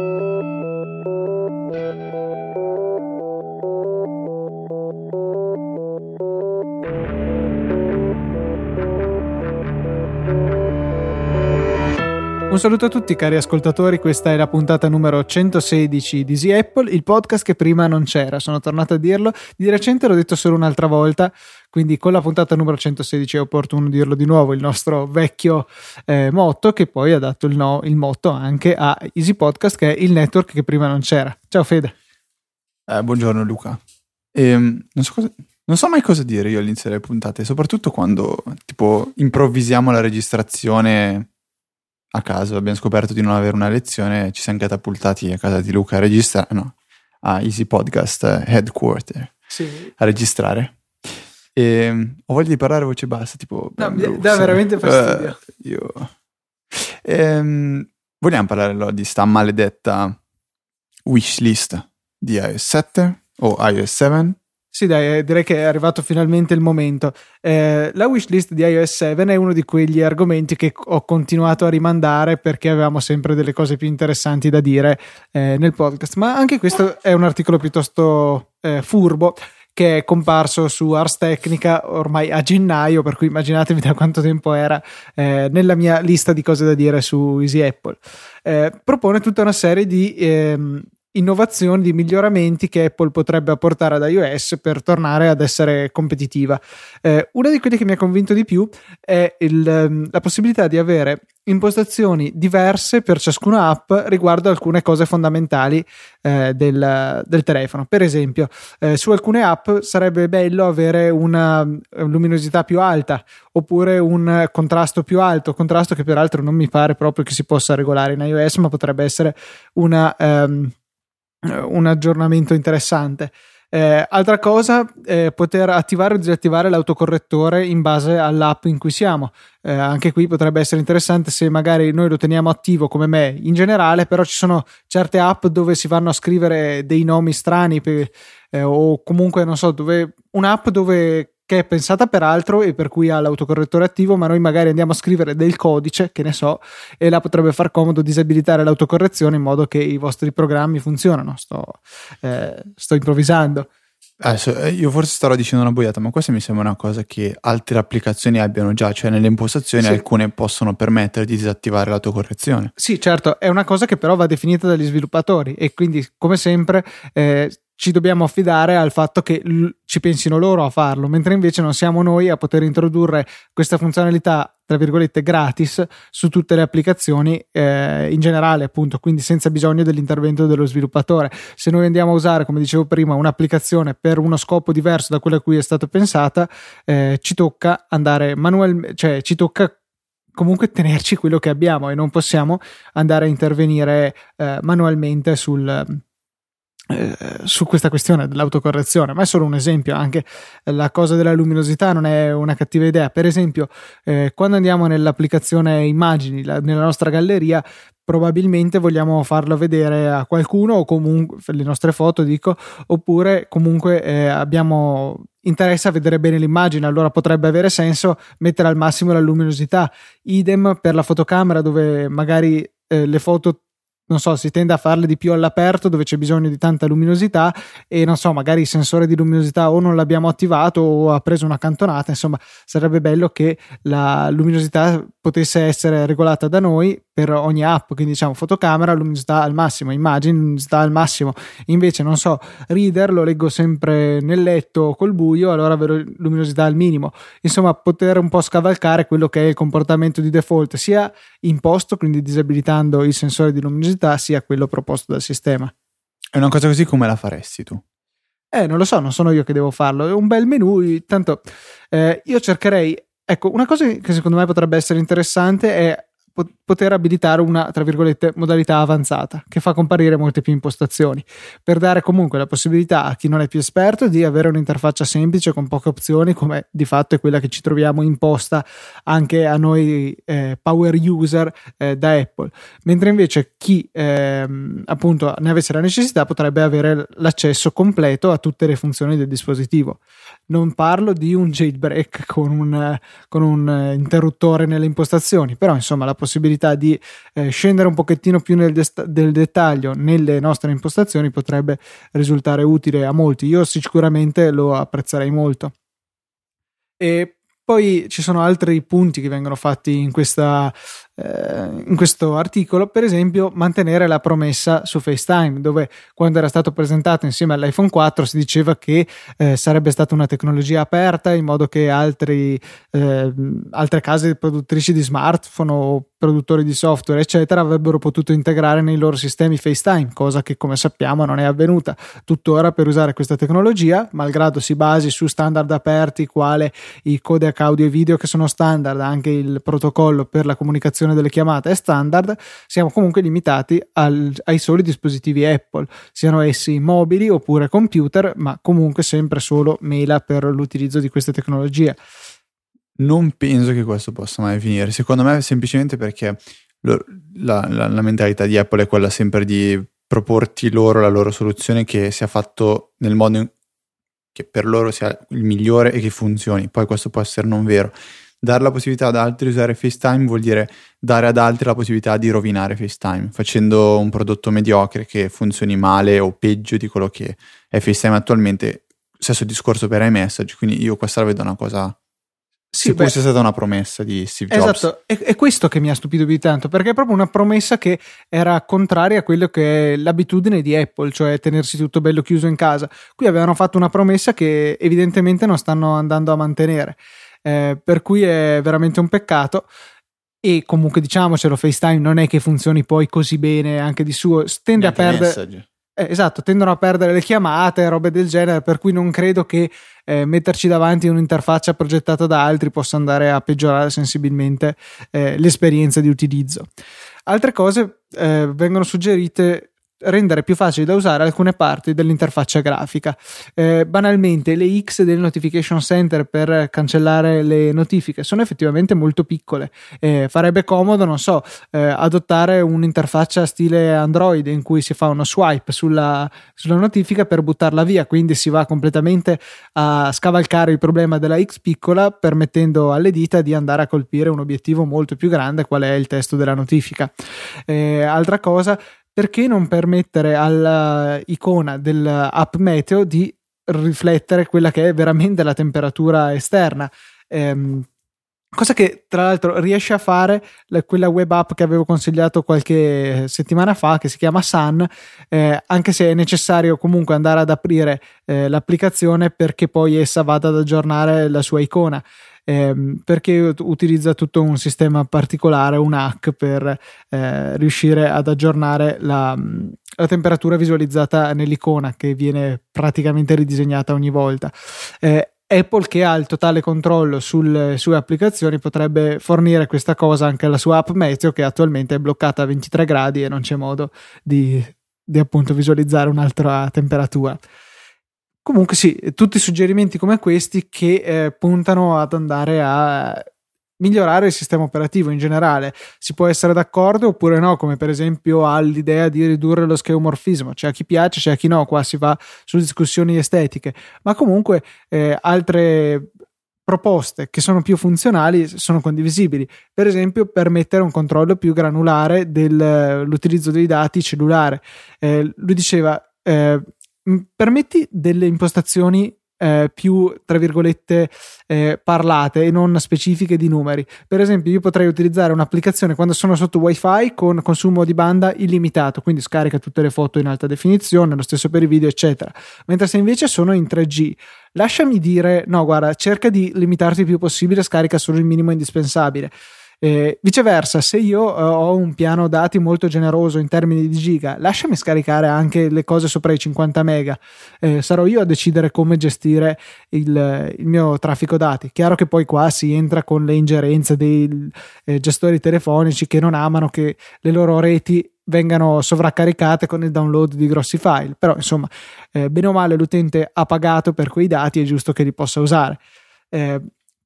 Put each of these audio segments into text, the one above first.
Música Un saluto a tutti cari ascoltatori, questa è la puntata numero 116 di Easy Apple, il podcast che prima non c'era, sono tornato a dirlo, di recente l'ho detto solo un'altra volta, quindi con la puntata numero 116 è opportuno dirlo di nuovo, il nostro vecchio eh, motto che poi ha dato il, no, il motto anche a Easy Podcast che è il network che prima non c'era. Ciao Fede. Eh, buongiorno Luca. Ehm, non so cosa, non so mai cosa dire io all'inizio delle puntate, soprattutto quando tipo improvvisiamo la registrazione a caso, abbiamo scoperto di non avere una lezione, ci siamo catapultati a casa di Luca a registrare, no, a Easy Podcast Headquarter Sì. a registrare. E ho voglia di parlare a voce bassa, tipo... No, mi dà veramente fastidio. Eh, io... Ehm, vogliamo parlare allora di sta maledetta wishlist di iOS 7 o iOS 7? Sì, dai, eh, direi che è arrivato finalmente il momento. Eh, la wishlist di iOS 7 è uno di quegli argomenti che ho continuato a rimandare perché avevamo sempre delle cose più interessanti da dire eh, nel podcast. Ma anche questo è un articolo piuttosto eh, furbo che è comparso su Ars Technica ormai a gennaio, per cui immaginatevi da quanto tempo era eh, nella mia lista di cose da dire su Easy Apple. Eh, propone tutta una serie di ehm, innovazioni, di miglioramenti che Apple potrebbe apportare ad iOS per tornare ad essere competitiva. Eh, una di quelle che mi ha convinto di più è il, ehm, la possibilità di avere impostazioni diverse per ciascuna app riguardo alcune cose fondamentali eh, del, del, telefono. Per esempio, eh, su alcune app sarebbe bello avere una luminosità più alta oppure un contrasto più alto, contrasto che peraltro non mi pare proprio che si possa regolare in iOS, ma potrebbe essere una, um, un aggiornamento interessante. Eh, altra cosa, eh, poter attivare o disattivare l'autocorrettore in base all'app in cui siamo. Eh, anche qui potrebbe essere interessante se magari noi lo teniamo attivo come me in generale, però ci sono certe app dove si vanno a scrivere dei nomi strani per, eh, o comunque non so, dove un'app dove che è pensata per altro e per cui ha l'autocorrettore attivo, ma noi magari andiamo a scrivere del codice, che ne so, e là potrebbe far comodo disabilitare l'autocorrezione in modo che i vostri programmi funzionano. Sto, eh, sto improvvisando. Adesso, io forse starò dicendo una boiata, ma questa mi sembra una cosa che altre applicazioni abbiano già, cioè nelle impostazioni sì. alcune possono permettere di disattivare l'autocorrezione. Sì, certo, è una cosa che però va definita dagli sviluppatori e quindi come sempre eh, ci dobbiamo affidare al fatto che l- ci pensino loro a farlo, mentre invece non siamo noi a poter introdurre questa funzionalità, tra virgolette, gratis su tutte le applicazioni eh, in generale, appunto, quindi senza bisogno dell'intervento dello sviluppatore. Se noi andiamo a usare, come dicevo prima, un'applicazione per uno scopo diverso da quello a cui è stata pensata, eh, ci tocca andare manualmente, cioè ci tocca comunque tenerci quello che abbiamo e non possiamo andare a intervenire eh, manualmente sul su questa questione dell'autocorrezione, ma è solo un esempio, anche la cosa della luminosità non è una cattiva idea. Per esempio, eh, quando andiamo nell'applicazione immagini, la, nella nostra galleria, probabilmente vogliamo farlo vedere a qualcuno o comunque le nostre foto, dico, oppure comunque eh, abbiamo interesse a vedere bene l'immagine, allora potrebbe avere senso mettere al massimo la luminosità. Idem per la fotocamera dove magari eh, le foto non so, si tende a farle di più all'aperto dove c'è bisogno di tanta luminosità e non so, magari il sensore di luminosità o non l'abbiamo attivato o ha preso una cantonata, insomma, sarebbe bello che la luminosità potesse essere regolata da noi per ogni app, quindi diciamo fotocamera, luminosità al massimo, immagini, luminosità al massimo. Invece, non so, reader lo leggo sempre nel letto col buio, allora luminosità al minimo. Insomma, poter un po' scavalcare quello che è il comportamento di default, sia imposto, quindi disabilitando il sensore di luminosità, sia quello proposto dal sistema. È una cosa così come la faresti tu? Eh, non lo so, non sono io che devo farlo, è un bel menu, tanto eh, io cercherei, ecco, una cosa che secondo me potrebbe essere interessante è poter abilitare una, tra virgolette, modalità avanzata che fa comparire molte più impostazioni per dare comunque la possibilità a chi non è più esperto di avere un'interfaccia semplice con poche opzioni come di fatto è quella che ci troviamo imposta anche a noi eh, power user eh, da Apple. Mentre invece chi eh, appunto ne avesse la necessità potrebbe avere l'accesso completo a tutte le funzioni del dispositivo Non parlo di un jailbreak con un, con un interruttore nelle impostazioni, però insomma la possibilità di eh, scendere un pochettino più nel, dest- del dettaglio nelle nostre impostazioni potrebbe risultare utile a molti. Io sicuramente lo apprezzerei molto. E poi ci sono altri punti che vengono fatti in, questa, eh, in questo articolo, per esempio mantenere la promessa su FaceTime, dove quando era stato presentato insieme all'iPhone 4 si diceva che eh, sarebbe stata una tecnologia aperta in modo che altri, eh, altre case produttrici di smartphone o produttori di software, eccetera, avrebbero potuto integrare nei loro sistemi FaceTime, cosa che come sappiamo non è avvenuta. Tuttora per usare questa tecnologia, malgrado si basi su standard aperti quale i codec audio e video che sono standard, anche il protocollo per la comunicazione delle chiamate è standard, siamo comunque limitati al, ai soli dispositivi Apple, siano essi mobili oppure computer, ma comunque sempre solo mela per l'utilizzo di queste tecnologie non penso che questo possa mai finire. Secondo me, semplicemente perché lo, la, la, la, mentalità di Apple è quella sempre di proporti loro la loro soluzione che sia fatto nel modo in, che per loro sia il migliore e che funzioni. Poi questo può essere non vero. Dare la possibilità ad altri di usare FaceTime vuol dire dare ad altri la possibilità di rovinare FaceTime, facendo un prodotto mediocre che funzioni male o peggio di quello che è FaceTime attualmente. Stesso discorso per iMessage, quindi io questa la vedo una cosa sì, se fosse stata una promessa di Steve Jobs. Esatto, è, è, questo che mi ha stupito più di tanto, perché è proprio una promessa che era contraria a quello che è l'abitudine di Apple, cioè tenersi tutto bello chiuso in casa. Qui avevano fatto una promessa che evidentemente non stanno andando a mantenere, eh, per cui è veramente un peccato. E comunque diciamocelo, FaceTime non è che funzioni poi così bene anche di suo, tende a perdere eh, esatto, tendono a perdere le chiamate, robe del genere, per cui non credo che eh, metterci davanti un'interfaccia progettata da altri possa andare a peggiorare sensibilmente eh, l'esperienza di utilizzo. Altre cose eh, vengono suggerite rendere più facile da usare alcune parti dell'interfaccia grafica. Eh, banalmente, le X del Notification Center per cancellare le notifiche sono effettivamente molto piccole. Eh, farebbe comodo, non so, eh, adottare un'interfaccia stile Android in cui si fa uno swipe sulla, sulla notifica per buttarla via, quindi si va completamente a scavalcare il problema della X piccola, permettendo alle dita di andare a colpire un obiettivo molto più grande, qual è il testo della notifica. Eh, altra cosa, perché non permettere all'icona dell'app meteo di riflettere quella che è veramente la temperatura esterna? Ehm, cosa che tra l'altro riesce a fare quella web app che avevo consigliato qualche settimana fa che si chiama Sun eh, anche se è necessario comunque andare ad aprire eh, l'applicazione perché poi essa vada ad aggiornare la sua icona ehm, perché utilizza tutto un sistema particolare, un hack per eh, riuscire ad aggiornare la, la, temperatura visualizzata nell'icona che viene praticamente ridisegnata ogni volta. Eh, Apple che ha il totale controllo sulle sue applicazioni potrebbe fornire questa cosa anche alla sua app Meteo che attualmente è bloccata a 23 gradi e non c'è modo di, di appunto visualizzare un'altra temperatura. Comunque sì, tutti suggerimenti come questi che eh, puntano ad andare a migliorare il sistema operativo in generale. Si può essere d'accordo oppure no, come per esempio all'idea di ridurre lo scheomorfismo. C'è a chi piace, c'è a chi no, qua si va su discussioni estetiche, ma comunque eh, altre proposte che sono più funzionali sono condivisibili. Per esempio, permettere un controllo più granulare dell'utilizzo dei dati cellulare. Eh, lui diceva eh, permetti delle impostazioni eh, più, tra virgolette, eh, parlate e non specifiche di numeri. Per esempio, io potrei utilizzare un'applicazione quando sono sotto WiFi con consumo di banda illimitato, quindi scarica tutte le foto in alta definizione, lo stesso per i video, eccetera. Mentre se invece sono in 3G, lasciami dire, no, guarda, cerca di limitarti il più possibile, scarica solo il minimo indispensabile. Eh, viceversa, se io eh, ho un piano dati molto generoso in termini di giga, lasciami scaricare anche le cose sopra i 50 mega. Eh, sarò io a decidere come gestire il, il, mio traffico dati. Chiaro che poi qua si entra con le ingerenze dei eh, gestori telefonici che non amano che le loro reti vengano sovraccaricate con il download di grossi file. Però, insomma, eh, bene o male l'utente ha pagato per quei dati, è giusto che li possa usare. Eh,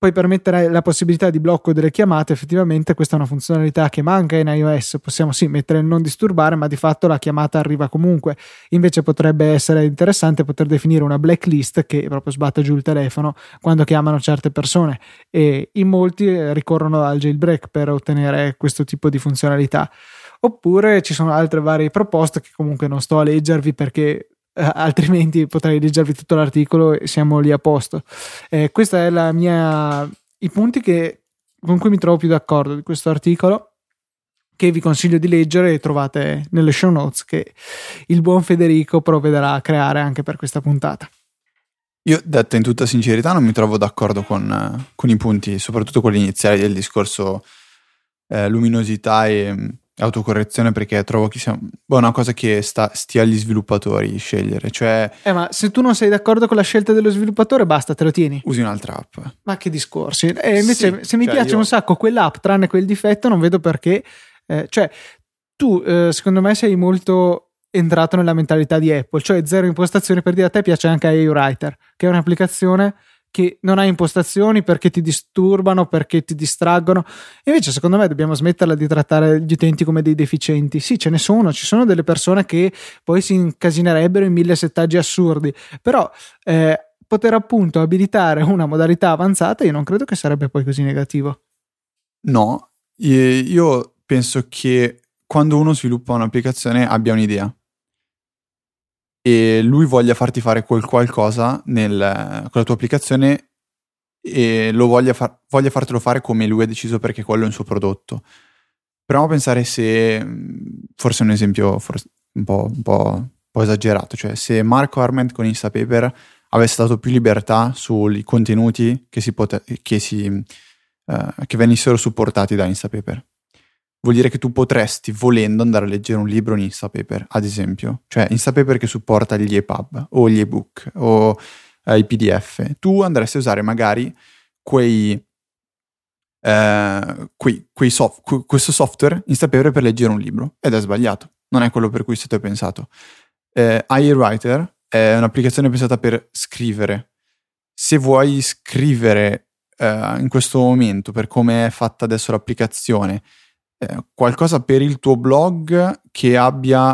poi permettere la possibilità di blocco delle chiamate, effettivamente questa è una funzionalità che manca in iOS, possiamo sì mettere non disturbare, ma di fatto la chiamata arriva comunque. Invece potrebbe essere interessante poter definire una blacklist che proprio sbatte giù il telefono quando chiamano certe persone e in molti ricorrono al jailbreak per ottenere questo tipo di funzionalità. Oppure ci sono altre varie proposte che comunque non sto a leggervi perché eh, altrimenti potrei leggervi tutto l'articolo e siamo lì a posto. Eh, questa è la mia i punti che, con cui mi trovo più d'accordo di questo articolo che vi consiglio di leggere e trovate nelle show notes che il buon Federico provvederà a creare anche per questa puntata. Io, detto in tutta sincerità, non mi trovo d'accordo con, con i punti, soprattutto quelli iniziali del discorso eh, luminosità e autocorrezione perché trovo che sia boh, una cosa che sta, stia agli sviluppatori scegliere. Cioè, eh, ma se tu non sei d'accordo con la scelta dello sviluppatore, basta, te lo tieni. Usi un'altra app. Ma che discorsi. E invece, sì, se mi cioè piace io... un sacco quell'app, tranne quel difetto, non vedo perché. Eh, cioè, tu, eh, secondo me, sei molto entrato nella mentalità di Apple, cioè zero impostazioni per dire a te piace anche iWriter, che è un'applicazione che non ha impostazioni perché ti disturbano, perché ti distraggono. Invece, secondo me, dobbiamo smetterla di trattare gli utenti come dei deficienti. Sì, ce ne sono, ci sono delle persone che poi si incasinerebbero in mille settaggi assurdi, però eh, poter appunto abilitare una modalità avanzata io non credo che sarebbe poi così negativo. No, io penso che quando uno sviluppa un'applicazione abbia un'idea e lui voglia farti fare quel qualcosa nel, con la tua applicazione e voglia, far, voglia fartelo fare come lui ha deciso perché quello è un suo prodotto. Proviamo a pensare se, forse un esempio forse un, po', un, po', un po' esagerato, cioè se Marco Arment con Instapaper avesse dato più libertà sui contenuti che, si pote- che, si, uh, che venissero supportati da Instapaper vuol dire che tu potresti, volendo, andare a leggere un libro in Instapaper, ad esempio. Cioè Instapaper che supporta gli EPUB o gli ebook o eh, i PDF. Tu andresti a usare magari quei, eh, quei, quei soft, questo software Instapaper per leggere un libro ed è sbagliato. Non è quello per cui è stato pensato. Eh, iWriter è un'applicazione pensata per scrivere. Se vuoi scrivere eh, in questo momento, per come è fatta adesso l'applicazione, eh, qualcosa per il tuo blog che abbia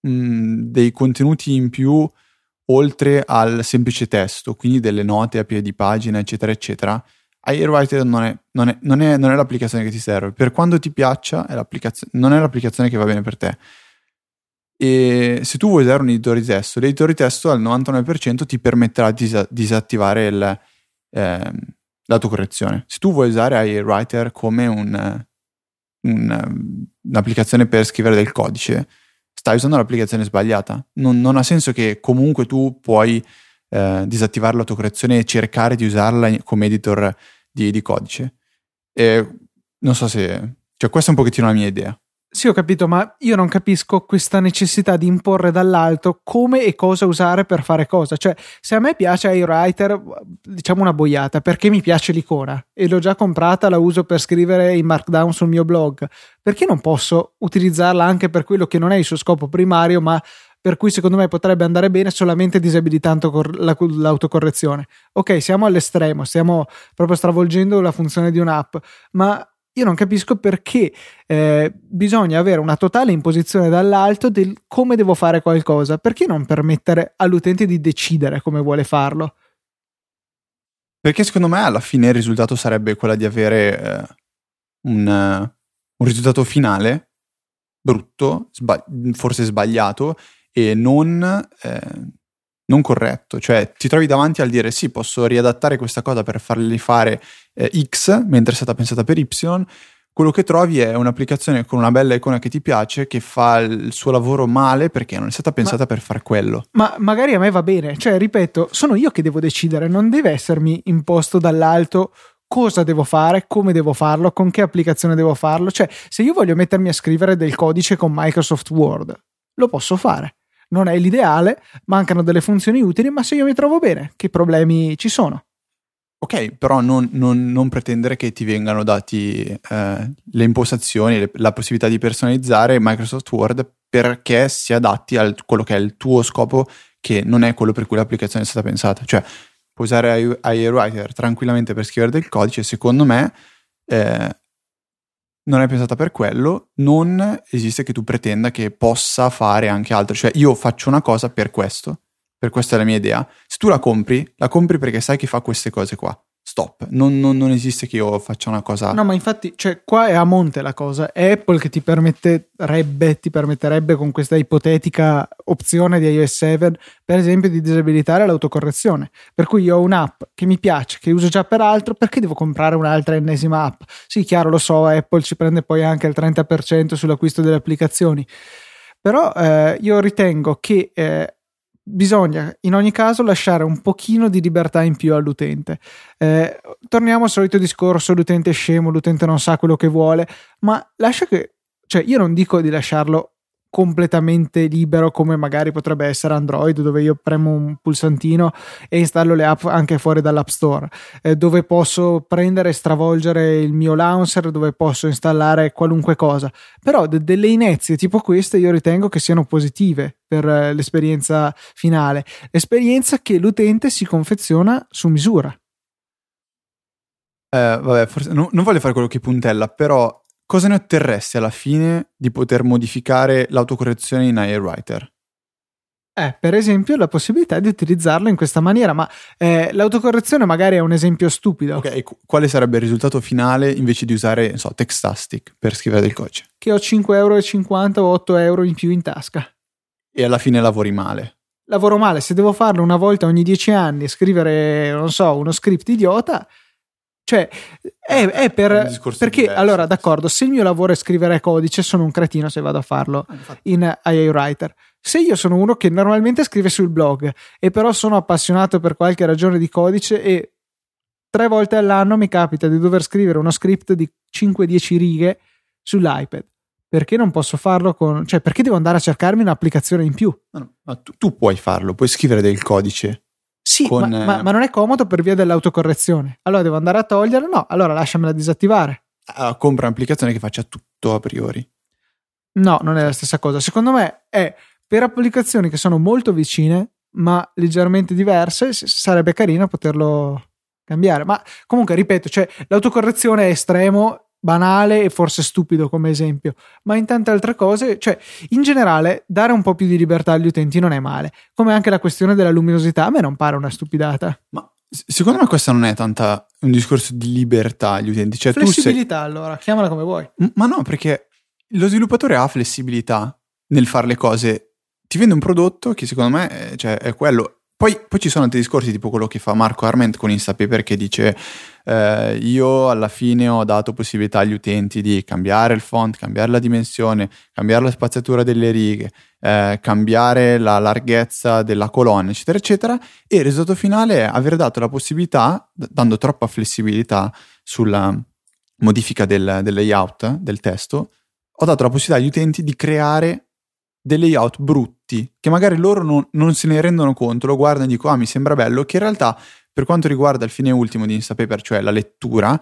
mh, dei contenuti in più oltre al semplice testo, quindi delle note a piedi pagina, eccetera, eccetera. Airwriter non è, non, è, non, è, non è, l'applicazione che ti serve. Per quanto ti piaccia, è non è l'applicazione che va bene per te. E se tu vuoi usare un editore di testo, l'editore di testo al 99% ti permetterà di dis- disattivare il, eh, l'autocorrezione. Se tu vuoi usare Airwriter come un, un, un'applicazione per scrivere del codice, stai usando l'applicazione sbagliata. Non, non ha senso che comunque tu puoi eh, disattivare l'autocorrezione e cercare di usarla come editor di, di codice. E non so se... Cioè, questa è un pochettino la mia idea. Sì, ho capito, ma io non capisco questa necessità di imporre dall'alto come e cosa usare per fare cosa. Cioè, se a me piace iWriter, diciamo una boiata, perché mi piace l'icona e l'ho già comprata, la uso per scrivere in Markdown sul mio blog, perché non posso utilizzarla anche per quello che non è il suo scopo primario, ma per cui secondo me potrebbe andare bene solamente disabilitando l'autocorrezione. Ok, siamo all'estremo, stiamo proprio stravolgendo la funzione di un'app, ma io non capisco perché eh, bisogna avere una totale imposizione dall'alto del come devo fare qualcosa. Perché non permettere all'utente di decidere come vuole farlo? Perché secondo me alla fine il risultato sarebbe quello di avere eh, un, uh, un, risultato finale brutto, sba- forse sbagliato e non, eh, non corretto. Cioè ti trovi davanti al dire sì, posso riadattare questa cosa per fargli fare eh, X, mentre è stata pensata per Y, quello che trovi è un'applicazione con una bella icona che ti piace, che fa il suo lavoro male perché non è stata pensata ma, per fare quello. Ma magari a me va bene, cioè ripeto, sono io che devo decidere, non deve essermi imposto dall'alto cosa devo fare, come devo farlo, con che applicazione devo farlo. Cioè, se io voglio mettermi a scrivere del codice con Microsoft Word, lo posso fare. Non è l'ideale, mancano delle funzioni utili, ma se io mi trovo bene, che problemi ci sono? Ok, però non, non, non, pretendere che ti vengano dati eh, le impostazioni, le, la possibilità di personalizzare Microsoft Word perché si adatti a quello che è il tuo scopo, che non è quello per cui l'applicazione è stata pensata. Cioè, puoi usare iWriter tranquillamente per scrivere del codice, secondo me eh, non è pensata per quello, non esiste che tu pretenda che possa fare anche altro. Cioè io faccio una cosa per questo, per questa è la mia idea. Se tu la compri, la compri perché sai che fa queste cose qua stop. Non, non, non, esiste che io faccia una cosa. No, ma infatti, cioè, qua è a monte la cosa. È Apple che ti permetterebbe, ti permetterebbe con questa ipotetica opzione di iOS 7, per esempio, di disabilitare l'autocorrezione. Per cui io ho un'app che mi piace, che uso già per altro, perché devo comprare un'altra ennesima app? Sì, chiaro, lo so, Apple ci prende poi anche il 30% sull'acquisto delle applicazioni. Però eh, io ritengo che eh, bisogna in ogni caso lasciare un pochino di libertà in più all'utente. Eh, torniamo al solito discorso, l'utente è scemo, l'utente non sa quello che vuole, ma lascia che, cioè io non dico di lasciarlo completamente libero come magari potrebbe essere Android dove io premo un pulsantino e installo le app anche fuori dall'app store. Eh, dove posso prendere e stravolgere il mio launcher dove posso installare qualunque cosa. Però de- delle inezie tipo queste io ritengo che siano positive per eh, l'esperienza finale. Esperienza che l'utente si confeziona su misura. Eh, vabbè forse no, non voglio fare quello che puntella però cosa ne otterresti alla fine di poter modificare l'autocorrezione in iWriter? Eh, per esempio, la possibilità di utilizzarlo in questa maniera, ma eh, l'autocorrezione magari è un esempio stupido. Ok, quale sarebbe il risultato finale invece di usare, so, Textastic per scrivere del codice? Che ho 5,50 euro o 8 euro in più in tasca. E alla fine lavori male. Lavoro male, se devo farlo una volta ogni 10 anni e scrivere, non so, uno script idiota, cioè, è, è per. Perché, diverso, allora, d'accordo, se il mio lavoro è scrivere codice, sono un cretino se vado a farlo ah, in IA Writer. Se io sono uno che normalmente scrive sul blog e però sono appassionato per qualche ragione di codice e tre volte all'anno mi capita di dover scrivere uno script di 5-10 righe sull'iPad. Perché non posso farlo con. cioè, perché devo andare a cercarmi un'applicazione in più? No, no, ma tu, tu puoi farlo, puoi scrivere del codice sì, con, ma, ma, ma, non è comodo per via dell'autocorrezione. Allora devo andare a toglierla? No, allora lasciamela disattivare. Uh, compra un'applicazione che faccia tutto a priori. No, non è la stessa cosa. Secondo me è per applicazioni che sono molto vicine, ma leggermente diverse, sarebbe carino poterlo cambiare. Ma comunque, ripeto, cioè, l'autocorrezione è estremo banale e forse stupido come esempio, ma in tante altre cose, cioè in generale dare un po' più di libertà agli utenti non è male, come anche la questione della luminosità a me non pare una stupidata. Ma secondo me questo non è tanta un discorso di libertà agli utenti, cioè flessibilità sei... allora, chiamala come vuoi. Ma no, perché lo sviluppatore ha flessibilità nel fare le cose, ti vende un prodotto che secondo me è, cioè, è quello poi, poi, ci sono altri discorsi, tipo quello che fa Marco Arment con Instapaper, che dice: eh, Io alla fine ho dato possibilità agli utenti di cambiare il font, cambiare la dimensione, cambiare la spaziatura delle righe, eh, cambiare la larghezza della colonna, eccetera, eccetera. E il risultato finale è aver dato la possibilità, dando troppa flessibilità sulla modifica del, del layout del testo, ho dato la possibilità agli utenti di creare dei layout brutti, che magari loro non, non, se ne rendono conto, lo guardano e dicono ah mi sembra bello, che in realtà per quanto riguarda il fine ultimo di Instapaper, cioè la lettura,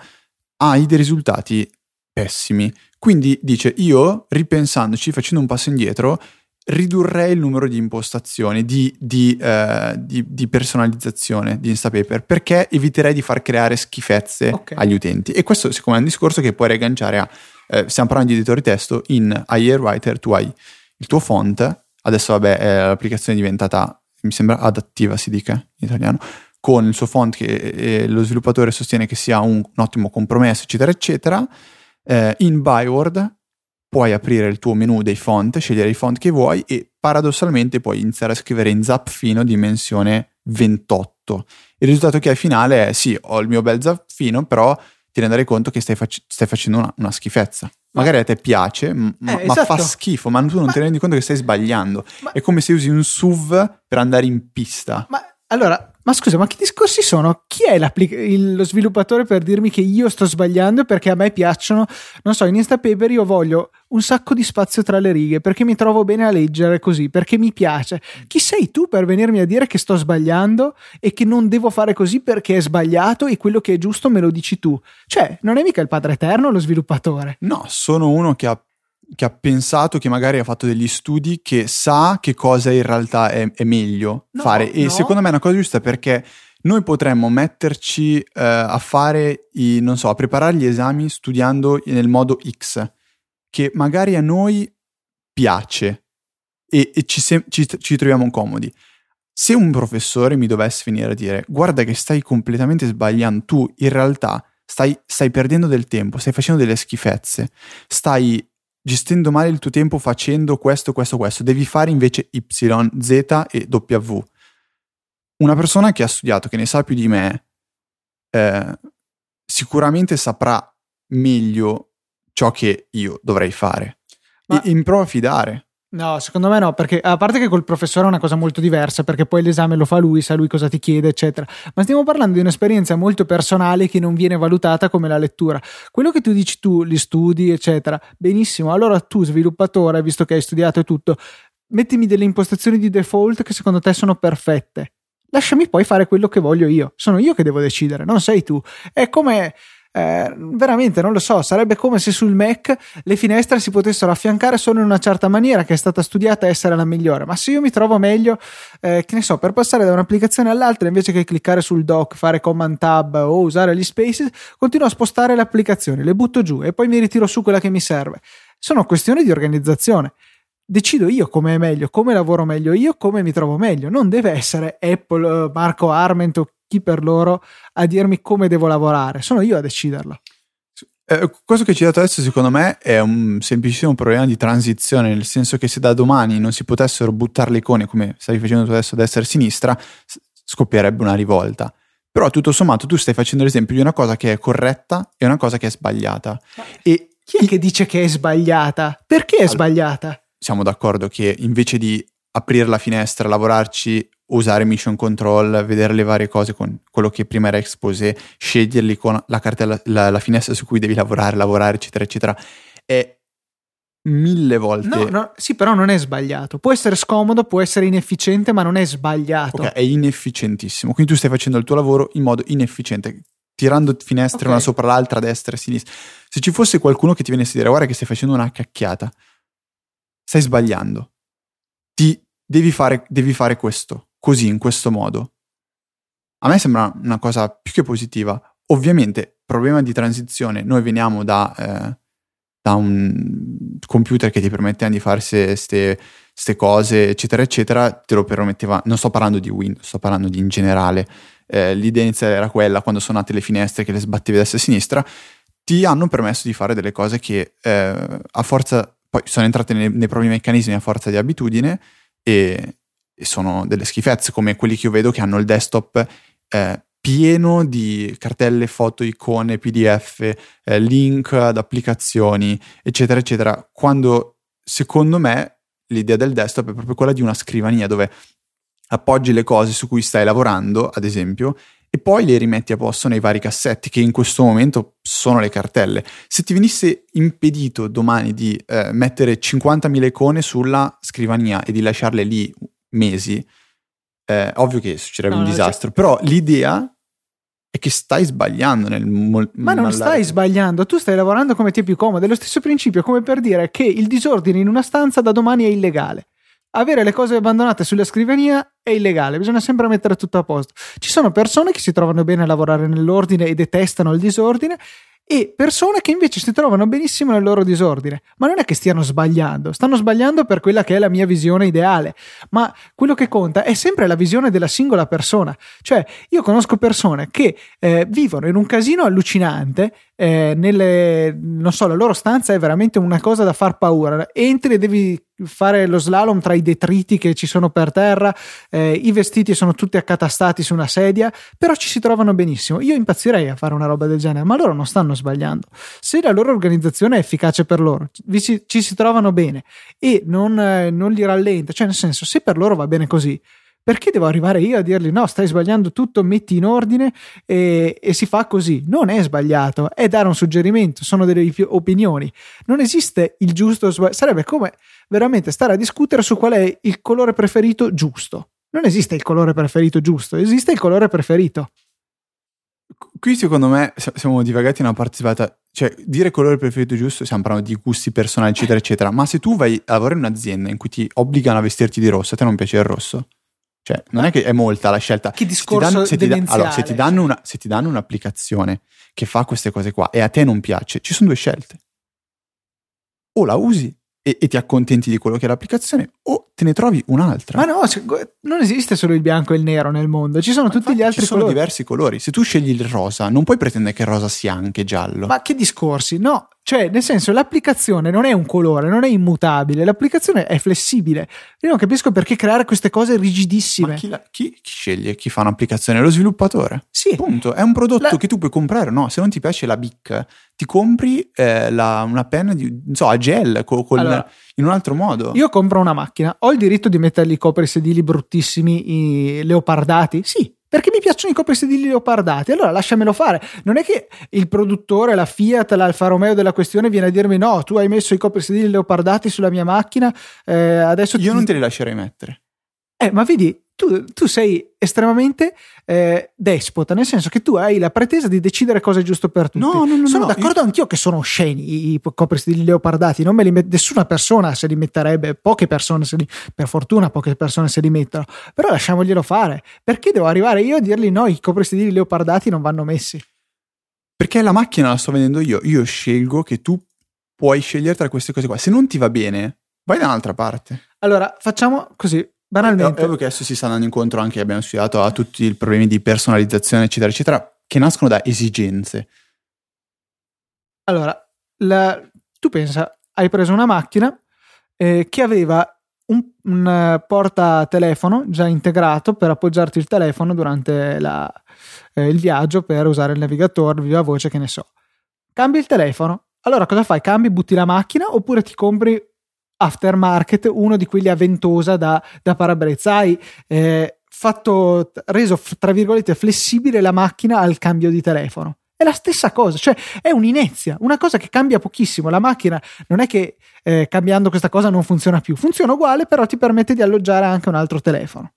hai dei risultati pessimi. Quindi dice io, ripensandoci, facendo un passo indietro, ridurrei il numero di impostazioni, di, di, uh, di, di personalizzazione di Instapaper, perché eviterei di far creare schifezze okay. agli utenti. E questo secondo me è un discorso che puoi riagganciare a, eh, stiamo parlando di editori testo, in Writer tu hai il tuo font, adesso vabbè eh, l'applicazione è diventata, mi sembra adattiva si dica in italiano, con il suo font che eh, lo sviluppatore sostiene che sia un, un ottimo compromesso, eccetera, eccetera. Eh, in Byword puoi aprire il tuo menu dei font, scegliere i font che vuoi e paradossalmente puoi iniziare a scrivere in zaffino dimensione 28. Il risultato che hai finale è sì, ho il mio bel zaffino, però ti renderai conto che stai, fac- stai facendo una, una, schifezza. Magari a te piace, ma, eh, ma esatto. fa schifo, ma tu non ma... ti rendi conto che stai sbagliando. Ma... È come se usi un SUV per andare in pista. Ma allora, ma scusa, ma che discorsi sono? Chi è il, lo sviluppatore per dirmi che io sto sbagliando perché a me piacciono? Non so, in Instapaper io voglio un sacco di spazio tra le righe perché mi trovo bene a leggere così, perché mi piace. Chi sei tu per venirmi a dire che sto sbagliando e che non devo fare così perché è sbagliato e quello che è giusto me lo dici tu? Cioè, non è mica il padre eterno lo sviluppatore. No, sono uno che ha che ha pensato, che magari ha fatto degli studi, che sa che cosa in realtà è, è meglio no, fare. E no. secondo me è una cosa giusta perché noi potremmo metterci eh, a fare, i, non so, a preparare gli esami studiando nel modo X, che magari a noi piace e, e ci, se- ci, ci troviamo comodi. Se un professore mi dovesse venire a dire guarda che stai completamente sbagliando, tu in realtà stai, stai perdendo del tempo, stai facendo delle schifezze, stai gestendo male il tuo tempo facendo questo, questo, questo, devi fare invece Y, Z e W. Una persona che ha studiato, che ne sa più di me, eh, sicuramente saprà meglio ciò che io dovrei fare. Ma... E, e mi provo a fidare. No, secondo me no, perché a parte che col professore è una cosa molto diversa, perché poi l'esame lo fa lui, sa lui cosa ti chiede, eccetera. Ma stiamo parlando di un'esperienza molto personale che non viene valutata come la lettura. Quello che tu dici tu, gli studi, eccetera, benissimo. Allora tu, sviluppatore, visto che hai studiato e tutto, mettimi delle impostazioni di default che secondo te sono perfette. Lasciami poi fare quello che voglio io. Sono io che devo decidere, non sei tu. È come eh, veramente non lo so, sarebbe come se sul Mac le finestre si potessero affiancare solo in una certa maniera che è stata studiata essere la migliore, ma se io mi trovo meglio, eh, che ne so, per passare da un'applicazione all'altra invece che cliccare sul dock, fare command tab o usare gli spaces, continuo a spostare le applicazioni, le butto giù e poi mi ritiro su quella che mi serve. Sono questioni di organizzazione decido io come è meglio, come lavoro meglio io, come mi trovo meglio. Non deve essere Apple, Marco Arment o chi per loro a dirmi come devo lavorare, sono io a deciderlo. Eh, questo che ci hai dato adesso secondo me è un semplicissimo problema di transizione, nel senso che se da domani non si potessero buttare le icone come stai facendo tu adesso a destra e a sinistra, scoppierebbe una rivolta. Però tutto sommato tu stai facendo l'esempio di una cosa che è corretta e una cosa che è sbagliata. E chi è che dice che è sbagliata? Perché è allora, sbagliata? Siamo d'accordo che invece di aprire la finestra, lavorarci usare mission control, vedere le varie cose con quello che prima era exposé, sceglierli con la cartella, la, la finestra su cui devi lavorare, lavorare, eccetera, eccetera. È mille volte. No, no, sì, però non è sbagliato. Può essere scomodo, può essere inefficiente, ma non è sbagliato. Ok, è inefficientissimo. Quindi tu stai facendo il tuo lavoro in modo inefficiente, tirando finestre okay. una sopra l'altra, a destra e a sinistra. Se ci fosse qualcuno che ti venisse a dire guarda che stai facendo una cacchiata, stai sbagliando. Ti devi fare, devi fare questo così, in questo modo. A me sembra una cosa più che positiva. Ovviamente, problema di transizione, noi veniamo da, eh, da un computer che ti permetteva di fare queste cose, eccetera, eccetera, te lo permetteva, non sto parlando di Windows, sto parlando di in generale. Eh, l'idea iniziale era quella, quando sono nate le finestre che le sbattevi destra e sinistra, ti hanno permesso di fare delle cose che eh, a forza, poi sono entrate nei, nei propri meccanismi a forza di abitudine e, e sono delle schifezze come quelli che io vedo che hanno il desktop eh, pieno di cartelle, foto, icone, pdf, eh, link ad applicazioni, eccetera, eccetera, quando secondo me l'idea del desktop è proprio quella di una scrivania dove appoggi le cose su cui stai lavorando, ad esempio, e poi le rimetti a posto nei vari cassetti che in questo momento sono le cartelle. Se ti venisse impedito domani di eh, mettere 50.000 icone sulla scrivania e di lasciarle lì mesi, eh, ovvio che succederebbe no, un disastro, cioè... però l'idea è che stai sbagliando nel mol- Ma non stai sbagliando, tu stai lavorando come ti è più comodo, è lo stesso principio come per dire che il disordine in una stanza da domani è illegale. Avere le cose abbandonate sulla scrivania è illegale, bisogna sempre mettere tutto a posto. Ci sono persone che si trovano bene a lavorare nell'ordine e detestano il disordine e persone che invece si trovano benissimo nel loro disordine. Ma non è che stiano sbagliando, stanno sbagliando per quella che è la mia visione ideale, ma quello che conta è sempre la visione della singola persona. Cioè, io conosco persone che eh, vivono in un casino allucinante, eh, nelle, non so, la loro stanza è veramente una cosa da far paura. Entri e devi fare lo slalom tra i detriti che ci sono per terra, eh, i vestiti sono tutti accatastati su una sedia, però ci si trovano benissimo. Io impazzirei a fare una roba del genere, ma loro non stanno sbagliando. Se la loro organizzazione è efficace per loro, ci, ci si trovano bene e non, eh, non li rallenta, cioè nel senso, se per loro va bene così, perché devo arrivare io a dirgli no, stai sbagliando tutto, metti in ordine e, e, si fa così? Non è sbagliato, è dare un suggerimento, sono delle opinioni. Non esiste il giusto o sbagliato. Sarebbe come veramente stare a discutere su qual è il colore preferito giusto. Non esiste il colore preferito giusto, esiste il colore preferito. Qui secondo me siamo divagati in una parte sbagliata. Cioè, dire colore preferito giusto, stiamo parlando di gusti personali, eccetera, eccetera. Ma se tu vai a lavorare in un'azienda in cui ti obbligano a vestirti di rosso, a te non piace il rosso? Cioè, non è che è molta la scelta. Che discorso se ti, dan- se demenziale, allora, se ti danno una- se ti danno un'applicazione che fa queste cose qua e a te non piace, ci sono due scelte. O la usi e, e ti accontenti di quello che è l'applicazione, o te ne trovi un'altra. Ma no, non esiste solo il bianco e il nero nel mondo, ci sono Ma tutti infatti gli altri ci sono colori. diversi colori. Se tu scegli il rosa, non puoi pretendere che il rosa sia anche giallo. Ma che discorsi? No, cioè, nel senso, l'applicazione non è un colore, non è immutabile, l'applicazione è flessibile. Io non capisco perché creare queste cose rigidissime. Ma chi, la- chi- chi sceglie chi fa un'applicazione? Lo sviluppatore. Sì, Punto. È un prodotto La- che tu puoi comprare. No, se non ti piace la Bic, ti compri eh, la- una penna di, non so, a gel co- col- Allora, in un altro modo. io compro una macchina, ho il diritto di mettergli i coprisedili bruttissimi, i leopardati? Sì. Perché mi piacciono i coprisedili leopardati, allora lasciamelo fare. Non è che il produttore, la Fiat, l'Alfa Romeo della questione viene a dirmi: no, tu hai messo i coprisedili leopardati sulla mia macchina, eh, adesso Io ti- non te li lascerei mettere. Eh, ma vedi, tu, tu sei estremamente eh, despota, nel senso che tu hai la pretesa di decidere cosa è giusto per tutti. No, no, no, sono no, d'accordo anch'io che sono osceni i, i coprisedili leopardati, non me li met- nessuna persona se li metterebbe, poche persone se li, per fortuna poche persone se li mettono, però lasciamoglielo fare. Perché devo arrivare io a dirgli no, i coprisedili leopardati non vanno messi? Perché la macchina la sto vedendo io. Io scelgo che tu puoi scegliere tra queste cose qua. Se non ti va bene, vai da un'altra parte. Allora, facciamo così, banalmente. ovvio che adesso si sta andando incontro anche, abbiamo studiato a tutti i problemi di personalizzazione, eccetera, eccetera, che nascono da esigenze. Allora, la- tu pensa, hai preso una macchina eh, che aveva un, un, eh, portatelefono già integrato per appoggiarti il telefono durante la- eh, il viaggio per usare il navigatore, viva voce, che ne so. Cambi il telefono. Allora cosa fai? Cambi, butti la macchina oppure ti compri aftermarket uno di quelli a ventosa da, da parabrezza? Hai eh, fatto, reso tra virgolette flessibile la macchina al cambio di telefono. È la stessa cosa, cioè è un'inezia, una cosa che cambia pochissimo. La macchina non è che eh, cambiando questa cosa non funziona più, funziona uguale, però ti permette di alloggiare anche un altro telefono.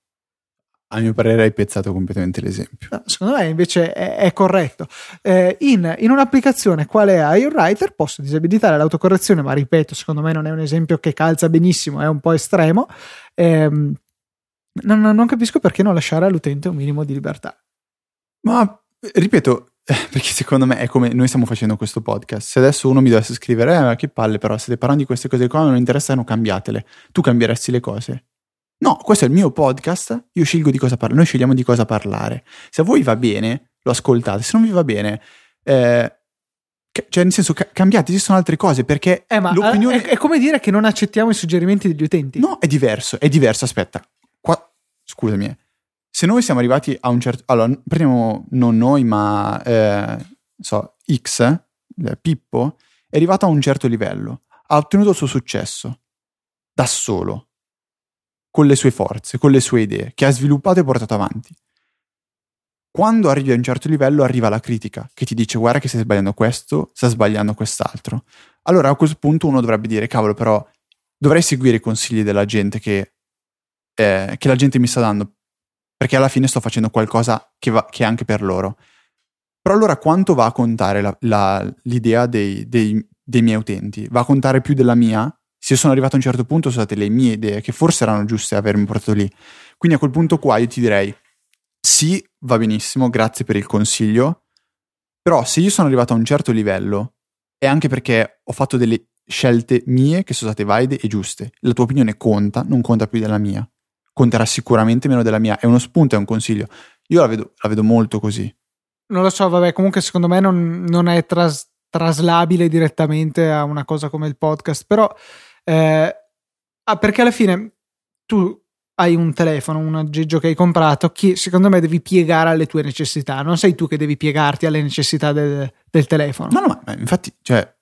A mio parere hai pezzato completamente l'esempio. No, Secondo me invece è, è corretto. Eh, in, in un'applicazione quale è iWriter posso disabilitare l'autocorrezione, ma ripeto, secondo me non è un esempio che calza benissimo, è un po' estremo. Ehm, non, non capisco perché non lasciare all'utente un minimo di libertà. Ma ripeto, perché secondo me è come noi stiamo facendo questo podcast. Se adesso uno mi dovesse scrivere, eh, ma che palle, però state parlando di queste cose qua, non interessano, cambiatele. Tu cambieresti le cose. No, questo è il mio podcast, io scelgo di cosa parlare, noi scegliamo di cosa parlare. Se a voi va bene, lo ascoltate, se non vi va bene, eh, cioè nel senso ca- cambiate, esistono altre cose perché Eh, l'opinione... è, è come dire che non accettiamo i suggerimenti degli utenti. No, è diverso, è diverso, aspetta. Qua, scusami, eh. se noi siamo arrivati a un certo... Allora, prendiamo non noi, ma, eh, so, X, eh, Pippo, è arrivato a un certo livello, ha ottenuto il suo successo, da solo, con le sue forze, con le sue idee, che ha sviluppato e portato avanti. Quando arrivi a un certo livello arriva la critica, che ti dice guarda che stai sbagliando questo, stai sbagliando quest'altro. Allora a questo punto uno dovrebbe dire cavolo però dovrei seguire i consigli della gente che, eh, che la gente mi sta dando, perché alla fine sto facendo qualcosa che, va, che è anche per loro. Però allora quanto va a contare la- la- l'idea dei, dei- dei miei utenti? Va a contare più della mia? Se io sono arrivato a un certo punto sono state le mie idee, che forse erano giuste avermi portato lì. Quindi a quel punto qua io ti direi, sì, va benissimo, grazie per il consiglio, però se io sono arrivato a un certo livello è anche perché ho fatto delle scelte mie che sono state valide e giuste. La tua opinione conta, non conta più della mia. Conterà sicuramente meno della mia. È uno spunto, è un consiglio. Io la vedo, la vedo molto così. Non lo so, vabbè, comunque secondo me non, non è tras- traslabile direttamente a una cosa come il podcast, però eh, ah, perché alla fine tu hai un telefono, un aggeggio che hai comprato, che secondo me devi piegare alle tue necessità, non sei tu che devi piegarti alle necessità del, del telefono. No, no, ma- infatti, cioè,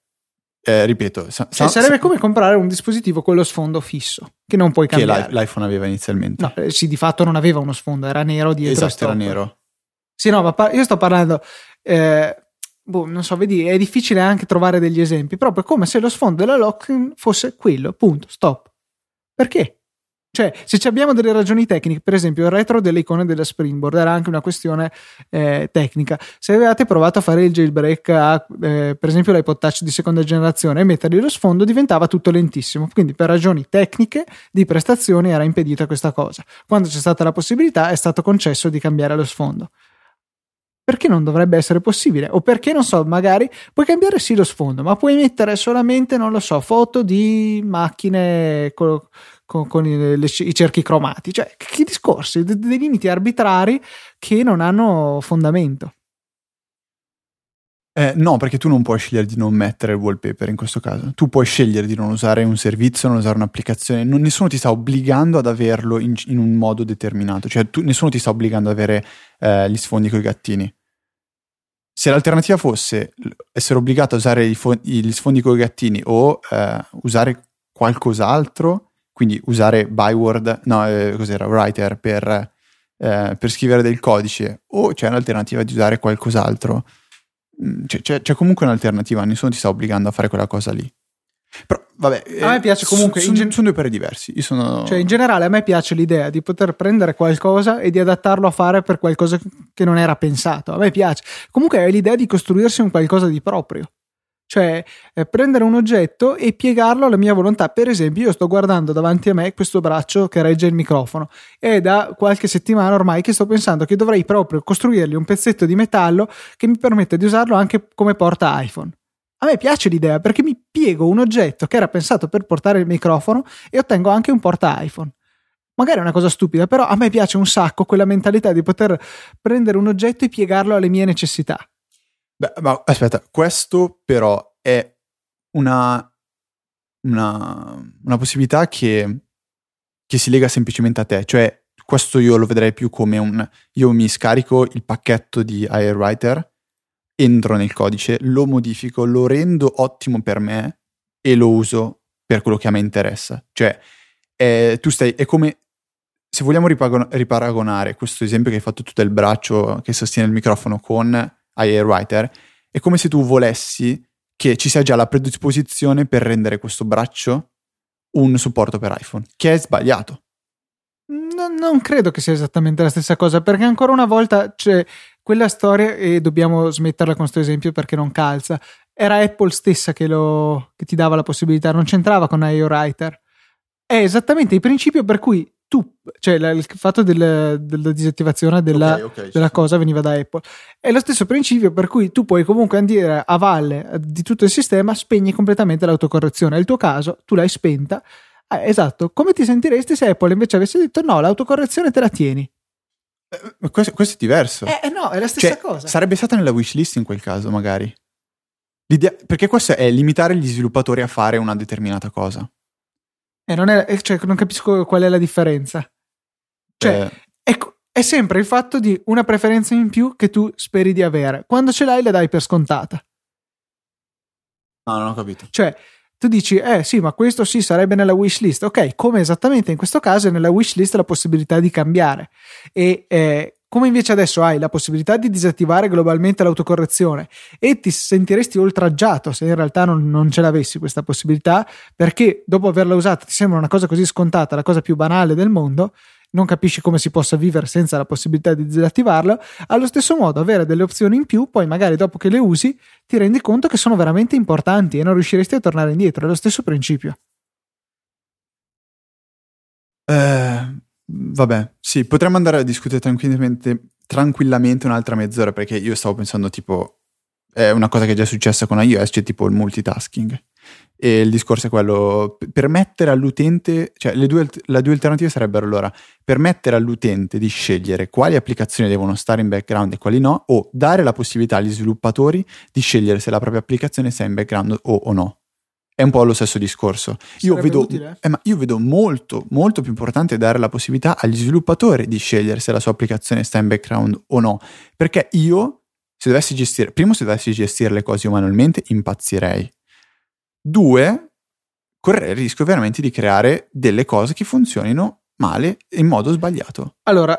eh, ripeto, sa- Cioè, sa- sarebbe sa- come comprare un dispositivo con lo sfondo fisso, che non puoi che cambiare. l'i- l'iPhone aveva inizialmente. No, eh, sì, di fatto non aveva uno sfondo, era nero dietro. esatto, era nero. Sì, no, ma par- io sto parlando. eh, boh, non so, vedi, è difficile anche trovare degli esempi. Proprio come se lo sfondo della Locking fosse quello, punto, stop. Perché? Cioè, se abbiamo delle ragioni tecniche, per esempio il retro delle icone della Springboard era anche una questione eh, tecnica. Se avevate provato a fare il jailbreak a, eh, per esempio l'iPod Touch di seconda generazione e mettergli lo sfondo, diventava tutto lentissimo. Quindi per ragioni tecniche di prestazioni era impedita questa cosa. Quando c'è stata la possibilità è stato concesso di cambiare lo sfondo. Perché non dovrebbe essere possibile? O perché, non so, magari puoi cambiare sì lo sfondo, ma puoi mettere solamente, non lo so, foto di macchine con, con, con i, le, i, cerchi cromati. Cioè, che discorsi, dei limiti arbitrari che non hanno fondamento. Eh, no, perché tu non puoi scegliere di non mettere il wallpaper in questo caso. Tu puoi scegliere di non usare un servizio, non usare un'applicazione. Non, nessuno ti sta obbligando ad averlo in, in un modo determinato. Cioè, tu, nessuno ti sta obbligando ad avere eh, gli sfondi con i gattini. Se l'alternativa fosse essere obbligato a usare gli sfondi con i gattini o eh, usare qualcos'altro, quindi usare Byword, no, eh, cos'era, Writer per, eh, per, scrivere del codice, o c'è un'alternativa di usare qualcos'altro. Mm, c'è, c'è, c'è, comunque un'alternativa, nessuno ti sta obbligando a fare quella cosa lì. Però, vabbè, a me piace comunque. Sono, gen- sono due pari diversi. Sono... Cioè, in generale, a me piace l'idea di poter prendere qualcosa e di adattarlo a fare per qualcosa che non era pensato. A me piace. Comunque, è l'idea di costruirsi un qualcosa di proprio cioè eh, prendere un oggetto e piegarlo alla mia volontà. Per esempio, io sto guardando davanti a me questo braccio che regge il microfono e da qualche settimana ormai che sto pensando che dovrei proprio costruirgli un pezzetto di metallo che mi permetta di usarlo anche come porta iPhone. A me piace l'idea perché mi piego un oggetto che era pensato per portare il microfono e ottengo anche un porta iPhone. Magari è una cosa stupida, però a me piace un sacco quella mentalità di poter prendere un oggetto e piegarlo alle mie necessità. Beh, ma aspetta, questo però è una, una, una possibilità che, che, si lega semplicemente a te, cioè questo io lo vedrei più come un... Io mi scarico il pacchetto di Airwriter, entro nel codice, lo modifico, lo rendo ottimo per me e lo uso per quello che a me interessa. Cioè, è, tu stai... È come... Se vogliamo riparagonare questo esempio che hai fatto tu del braccio che sostiene il microfono con Airwriter, è come se tu volessi che ci sia già la predisposizione per rendere questo braccio un supporto per iPhone, che è sbagliato. No, non credo che sia esattamente la stessa cosa, perché ancora una volta c'è quella storia, e dobbiamo smetterla con questo esempio perché non calza. Era Apple stessa che, lo, che ti dava la possibilità, non c'entrava con iWriter. È esattamente il principio per cui tu, cioè il fatto del, della disattivazione della, okay, okay, della cosa veniva da Apple. È lo stesso principio per cui tu puoi comunque andare a valle di tutto il sistema, spegni completamente l'autocorrezione. Nel tuo caso, tu l'hai spenta. Eh, esatto, come ti sentiresti se Apple invece avesse detto no, l'autocorrezione te la tieni? Eh, questo, questo, è diverso. Eh, eh, no, è la stessa cioè, cosa. Sarebbe stata nella wishlist in quel caso, magari. L'idea, perché questo è limitare gli sviluppatori a fare una determinata cosa. E non, è, cioè, non capisco qual è la differenza. Cioè, eh. è, è, sempre il fatto di una preferenza in più che tu speri di avere. Quando ce l'hai, la dai per scontata. No, non ho capito. Cioè, tu dici, eh sì, ma questo sì sarebbe nella wishlist. Ok, come esattamente in questo caso è nella wishlist la possibilità di cambiare. E eh, come invece adesso hai la possibilità di disattivare globalmente l'autocorrezione e ti sentiresti oltraggiato se in realtà non, non, ce l'avessi questa possibilità, perché dopo averla usata ti sembra una cosa così scontata, la cosa più banale del mondo, non capisci come si possa vivere senza la possibilità di disattivarlo, allo stesso modo avere delle opzioni in più, poi magari dopo che le usi ti rendi conto che sono veramente importanti e non riusciresti a tornare indietro, è lo stesso principio. Eh, Vabbè, sì, potremmo andare a discutere tranquillamente, tranquillamente un'altra mezz'ora perché io stavo pensando tipo, è una cosa che è già successa con iOS, c'è tipo il multitasking. E il discorso è quello, permettere all'utente, cioè le due, le due alternative sarebbero allora, permettere all'utente di scegliere quali applicazioni devono stare in background e quali no, o dare la possibilità agli sviluppatori di scegliere se la propria applicazione sta in background o, o no un po' lo stesso discorso. Io vedo, eh, io vedo, molto, molto più importante dare la possibilità agli sviluppatori di scegliere se la sua applicazione sta in background o no. Perché io, se dovessi gestire, primo, se dovessi gestire le cose manualmente, impazzirei. Due, correre il rischio veramente di creare delle cose che funzionino male in modo sbagliato. Allora,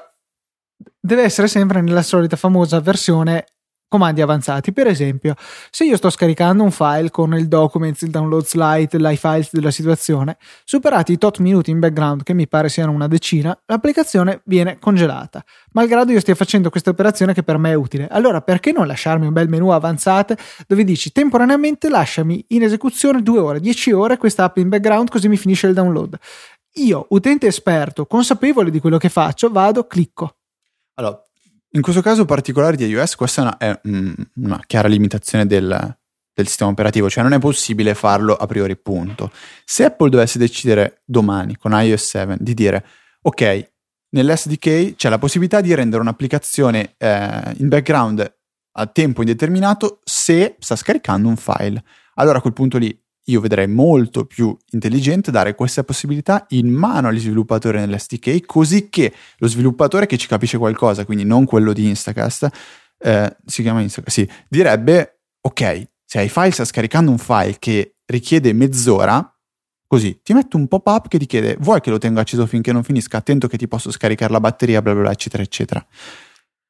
deve essere sempre nella solita famosa versione comandi avanzati. Per esempio, se io sto scaricando un file con il documents, il download slide, l'iFiles della situazione, superati i tot minuti in background, che mi pare siano una decina, l'applicazione viene congelata, malgrado io stia facendo questa operazione che per me è utile. Allora, perché non lasciarmi un bel menu avanzate dove dici temporaneamente lasciami in esecuzione 2 ore, 10 ore questa app in background così mi finisce il download. Io, utente esperto, consapevole di quello che faccio, vado, clicco. Allora, in questo caso particolare di iOS, questa è una, è una chiara limitazione del, del, sistema operativo, cioè non è possibile farlo a priori, punto. Se Apple dovesse decidere domani con iOS 7 di dire, ok, nell'SDK c'è la possibilità di rendere un'applicazione eh, in background a tempo indeterminato se sta scaricando un file. Allora a quel punto lì io vedrei molto più intelligente dare questa possibilità in mano agli sviluppatori nell'SDK, così che lo sviluppatore che ci capisce qualcosa, quindi non quello di Instacast, eh, si chiama Instacast, sì, direbbe, ok, se hai file, sta scaricando un file che richiede mezz'ora, così, ti metto un pop-up che ti chiede, vuoi che lo tenga acceso finché non finisca? Attento che ti posso scaricare la batteria, bla bla bla, eccetera, eccetera.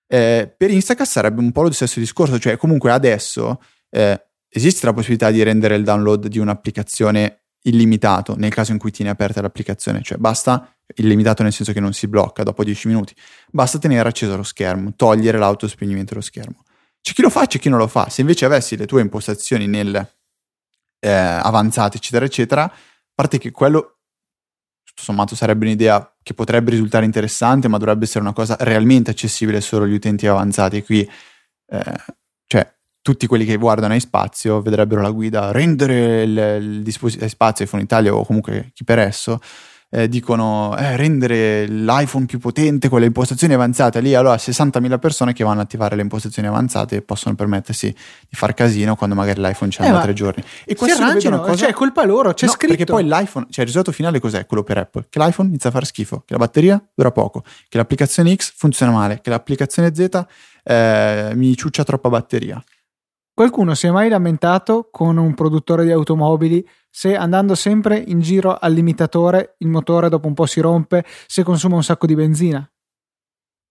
Eh, per Instacast sarebbe un po' lo stesso discorso, cioè comunque adesso... Eh, esiste la possibilità di rendere il download di un'applicazione illimitato nel caso in cui tieni aperta l'applicazione, cioè basta illimitato nel senso che non si blocca dopo 10 minuti, basta tenere acceso lo schermo, togliere l'autospegnimento dello schermo. C'è chi lo fa, c'è chi non lo fa. Se invece avessi le tue impostazioni nel eh, avanzate, eccetera, eccetera, a parte che quello tutto sommato sarebbe un'idea che potrebbe risultare interessante, ma dovrebbe essere una cosa realmente accessibile solo agli utenti avanzati. Qui, eh, cioè, tutti quelli che guardano a spazio vedrebbero la guida rendere il, il dispositivo spazio iPhone Italia o comunque chi per esso eh, dicono eh, rendere l'iPhone più potente con le impostazioni avanzate. Lì allora 60.000 persone che vanno a attivare le impostazioni avanzate possono permettersi di far casino quando magari l'iPhone c'è eh, da tre giorni. E questo è una cosa... cioè colpa loro c'è no, scritto. perché poi l'iPhone cioè il risultato finale cos'è? Quello per Apple che l'iPhone inizia a fare schifo che la batteria dura poco che l'applicazione X funziona male che l'applicazione Z eh, mi ciuccia troppa batteria Qualcuno si è mai lamentato con un produttore di automobili se andando sempre in giro al limitatore il motore dopo un po' si rompe, se consuma un sacco di benzina,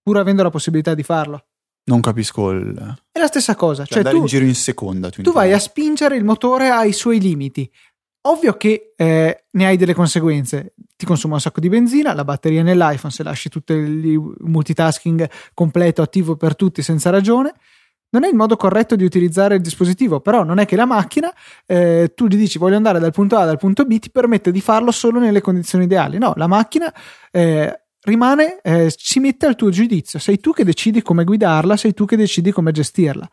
pur avendo la possibilità di farlo? Non capisco il... È la stessa cosa. Cioè, cioè andare tu, in giro in seconda. Tu, tu vai a spingere il motore ai suoi limiti. Ovvio che eh, ne hai delle conseguenze. Ti consuma un sacco di benzina, la batteria nell'iPhone, se lasci tutto il multitasking completo attivo per tutti senza ragione non è il modo corretto di utilizzare il dispositivo, però non è che la macchina, eh, tu gli dici voglio andare dal punto A al punto B, ti permette di farlo solo nelle condizioni ideali. No, la macchina eh, rimane, eh, si mette al tuo giudizio, sei tu che decidi come guidarla, sei tu che decidi come gestirla.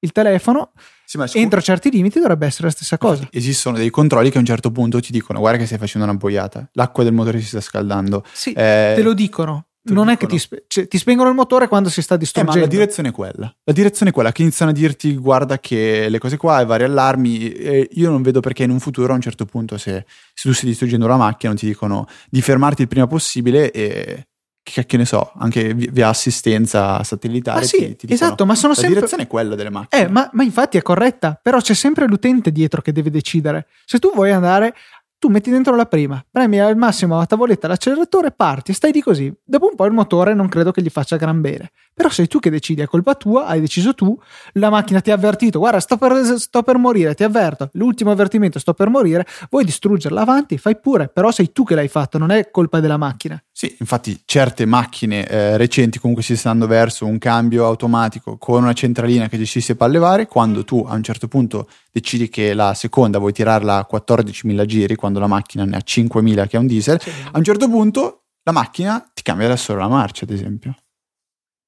Il telefono, sì, scu- entro certi limiti, dovrebbe essere la stessa cosa. Esistono dei controlli che a un certo punto ti dicono guarda che stai facendo una boiata, l'acqua del motore si sta scaldando. Sì, eh, te lo dicono non è che ti, spe- cioè, ti, spengono il motore quando si sta distruggendo. Eh, ma la direzione è quella. La direzione è quella che iniziano a dirti guarda che le cose qua e vari allarmi. E io non vedo perché in un futuro a un certo punto se, se tu stai distruggendo la macchina non ti dicono di fermarti il prima possibile e che, che ne so, anche via assistenza satellitare. Ma sì, ti, ti dicono, esatto, ma sono la sempre... direzione è quella delle macchine. Eh, ma, ma infatti è corretta, però c'è sempre l'utente dietro che deve decidere. Se tu vuoi andare tu metti dentro la prima, premi al massimo la tavoletta l'acceleratore, parti, stai di così. Dopo un po' il motore non credo che gli faccia gran bene. Però sei tu che decidi, è colpa tua, hai deciso tu, la macchina ti ha avvertito, guarda sto per, sto per morire, ti avverto, l'ultimo avvertimento, sto per morire, vuoi distruggerla avanti, fai pure, però sei tu che l'hai fatto, non è colpa della macchina. Sì, infatti certe macchine eh, recenti comunque si stanno verso un cambio automatico con una centralina che gestisce i pallevare, quando tu a un certo punto decidi che la seconda vuoi tirarla a 14.000 giri, quando la macchina ne ha 5.000 che è un diesel, a un certo punto la macchina ti cambia da solo la marcia, ad esempio.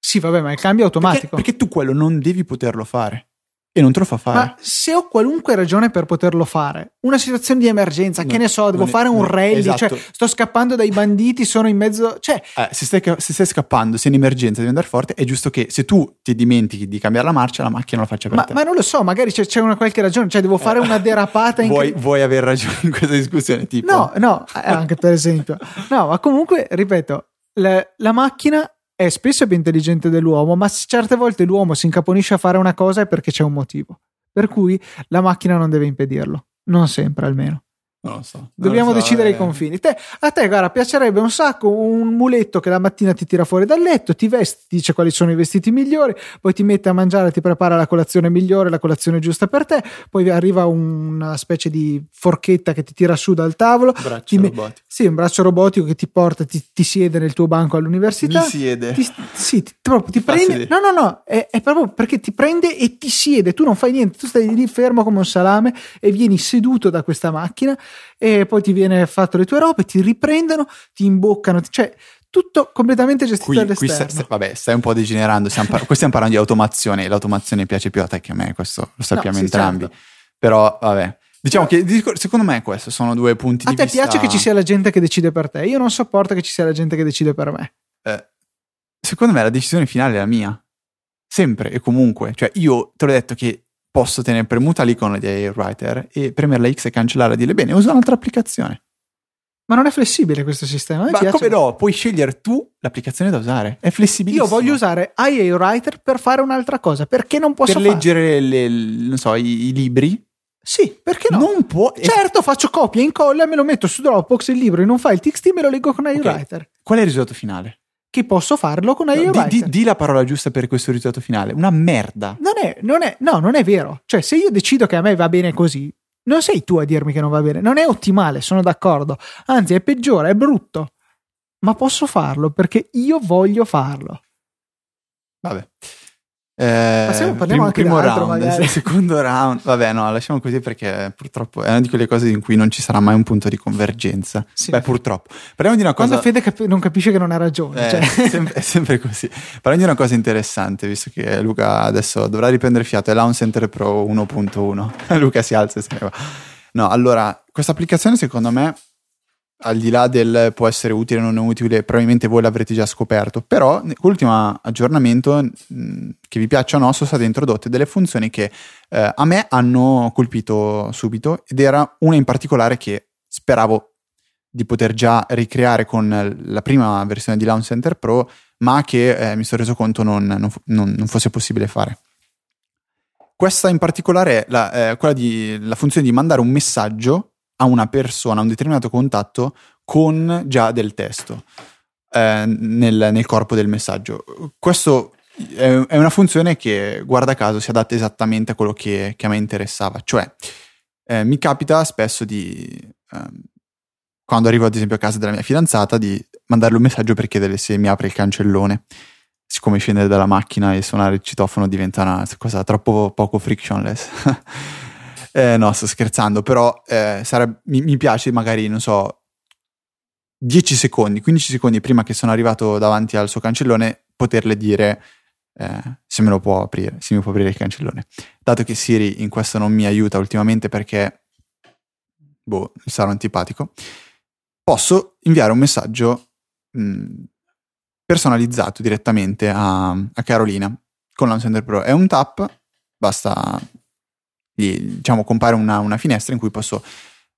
Sì, vabbè, ma è il cambio automatico. Perché, perché tu quello non devi poterlo fare. E non te lo fa fare. Ma se ho qualunque ragione per poterlo fare, una situazione di emergenza, no, che ne so, devo fare è, un no, rally, cioè esatto. cioè sto scappando dai banditi, sono in mezzo. Cioè... Eh, se, stai, se, stai, scappando, sei in emergenza, devi andare forte, è giusto che se tu ti dimentichi di cambiare la marcia, la macchina lo faccia per ma, te. Ma non lo so, magari c'è, c'è una qualche ragione, cioè devo fare una derapata in. vuoi, vuoi aver ragione in questa discussione? Tipo? No, no, eh, anche per esempio. No, ma comunque, ripeto, la, la macchina è spesso più intelligente dell'uomo, ma certe volte l'uomo si incaponisce a fare una cosa perché c'è un motivo. Per cui la macchina non deve impedirlo, non sempre almeno. Non lo so. Dobbiamo so, decidere eh. i confini. Te, a te, guarda, piacerebbe un sacco un muletto che la mattina ti tira fuori dal letto, ti vesti, ti dice quali sono i vestiti migliori, poi ti mette a mangiare, ti prepara la colazione migliore, la colazione giusta per te, poi arriva una specie di forchetta che ti tira su dal tavolo. Braccio ti me- robotico. Sì, un braccio robotico che ti porta, ti, ti siede nel tuo banco all'università. Mi siede. Ti, sì, ti, proprio ti prende. No, no, no, è, è proprio perché ti prende e ti siede. Tu non fai niente, tu stai lì fermo come un salame e vieni seduto da questa macchina e poi ti viene fatto le tue robe, ti riprendono, ti imboccano, cioè tutto completamente gestito Qui, qui dall'esterno. stai, stai- vabbè, stai un po' degenerando. Stiamo, par- qui stiamo parlando di automazione e l'automazione piace più a te che a me, questo lo sappiamo sì, entrambi. certo. Però, vabbè. Diciamo che secondo me questo sono due punti A di te vista. piace che ci sia la gente che decide per te? Io non sopporto che ci sia la gente che decide per me. eh, secondo me la decisione finale è la mia. Sempre e comunque. Cioè, io te l'ho detto che posso tenere premuta l'icona di Airwriter e premere la X e cancellarla e dire bene, usa un'altra applicazione. Ma non è flessibile questo sistema. me Ma come no? Puoi scegliere tu l'applicazione da usare. È flessibilissimo. Io voglio usare IA Writer per fare un'altra cosa. Perché non posso per farlo? leggere le- le- non so, i, i libri. Sì, perché no? Non può. Certo, faccio copia, incolla, me lo metto su Dropbox il libro in un file TXT e me lo leggo con IA Ok. Writer. Qual è il risultato finale? Che posso farlo con IA No, di, di- di la parola giusta per questo risultato finale. Una merda. Non è, non è, no, non è vero. Cioè, se io decido che a me va bene così, non sei tu a dirmi che non va bene. Non è ottimale, sono d'accordo. Anzi, è peggiore, è brutto. Ma posso farlo perché io voglio farlo. Vabbè. Eh, Passiamo- parliamo anche primo round, magari. secondo round. Vabbè, no, lasciamo così perché purtroppo è una di quelle cose in cui non ci sarà mai un punto di convergenza. Sì. Beh, purtroppo. Parliamo di una Quando cosa. Fede cap- non capisce che non ha ragione. Eh, cioè. è, sempre, è sempre così. Parliamo di una cosa interessante, visto che Luca adesso dovrà riprendere fiato, è Lawn Center Pro 1.1. Luca si alza e se ne va. No, allora, questa applicazione secondo me, al di là del può essere utile o non utile, probabilmente voi l'avrete già scoperto, però con l'ultimo aggiornamento, che vi piaccia o no, sono state introdotte delle funzioni che eh, a me hanno colpito subito ed era una in particolare che speravo di poter già ricreare con la prima versione di Launch Center Pro, ma che eh, mi sono reso conto non, non, non- non fosse possibile fare. Questa in particolare è la, eh, quella di, la funzione di mandare un messaggio a una persona, a un determinato contatto, con già del testo eh, nel, nel corpo del messaggio. Questo è, è una funzione che, guarda caso, si adatta esattamente a quello che, che a me interessava. Cioè, eh, mi capita spesso di, ehm, quando arrivo ad esempio a casa della mia fidanzata, di mandarle un messaggio per chiedere se mi apre il cancellone. Siccome scendere dalla macchina e suonare il citofono diventa una cosa troppo poco frictionless. Eh, no, sto scherzando, però eh, sareb- mi, mi piace magari, non so, 10 secondi, 15 secondi prima che sono arrivato davanti al suo cancellone, poterle dire eh, se me lo può aprire, se mi può aprire il cancellone. Dato che Siri in questo non mi aiuta ultimamente perché, boh, sarò antipatico, posso inviare un messaggio mh, personalizzato direttamente a, a Carolina con l'Unsender Pro. È un tap, basta gli- diciamo compare una, una finestra in cui posso,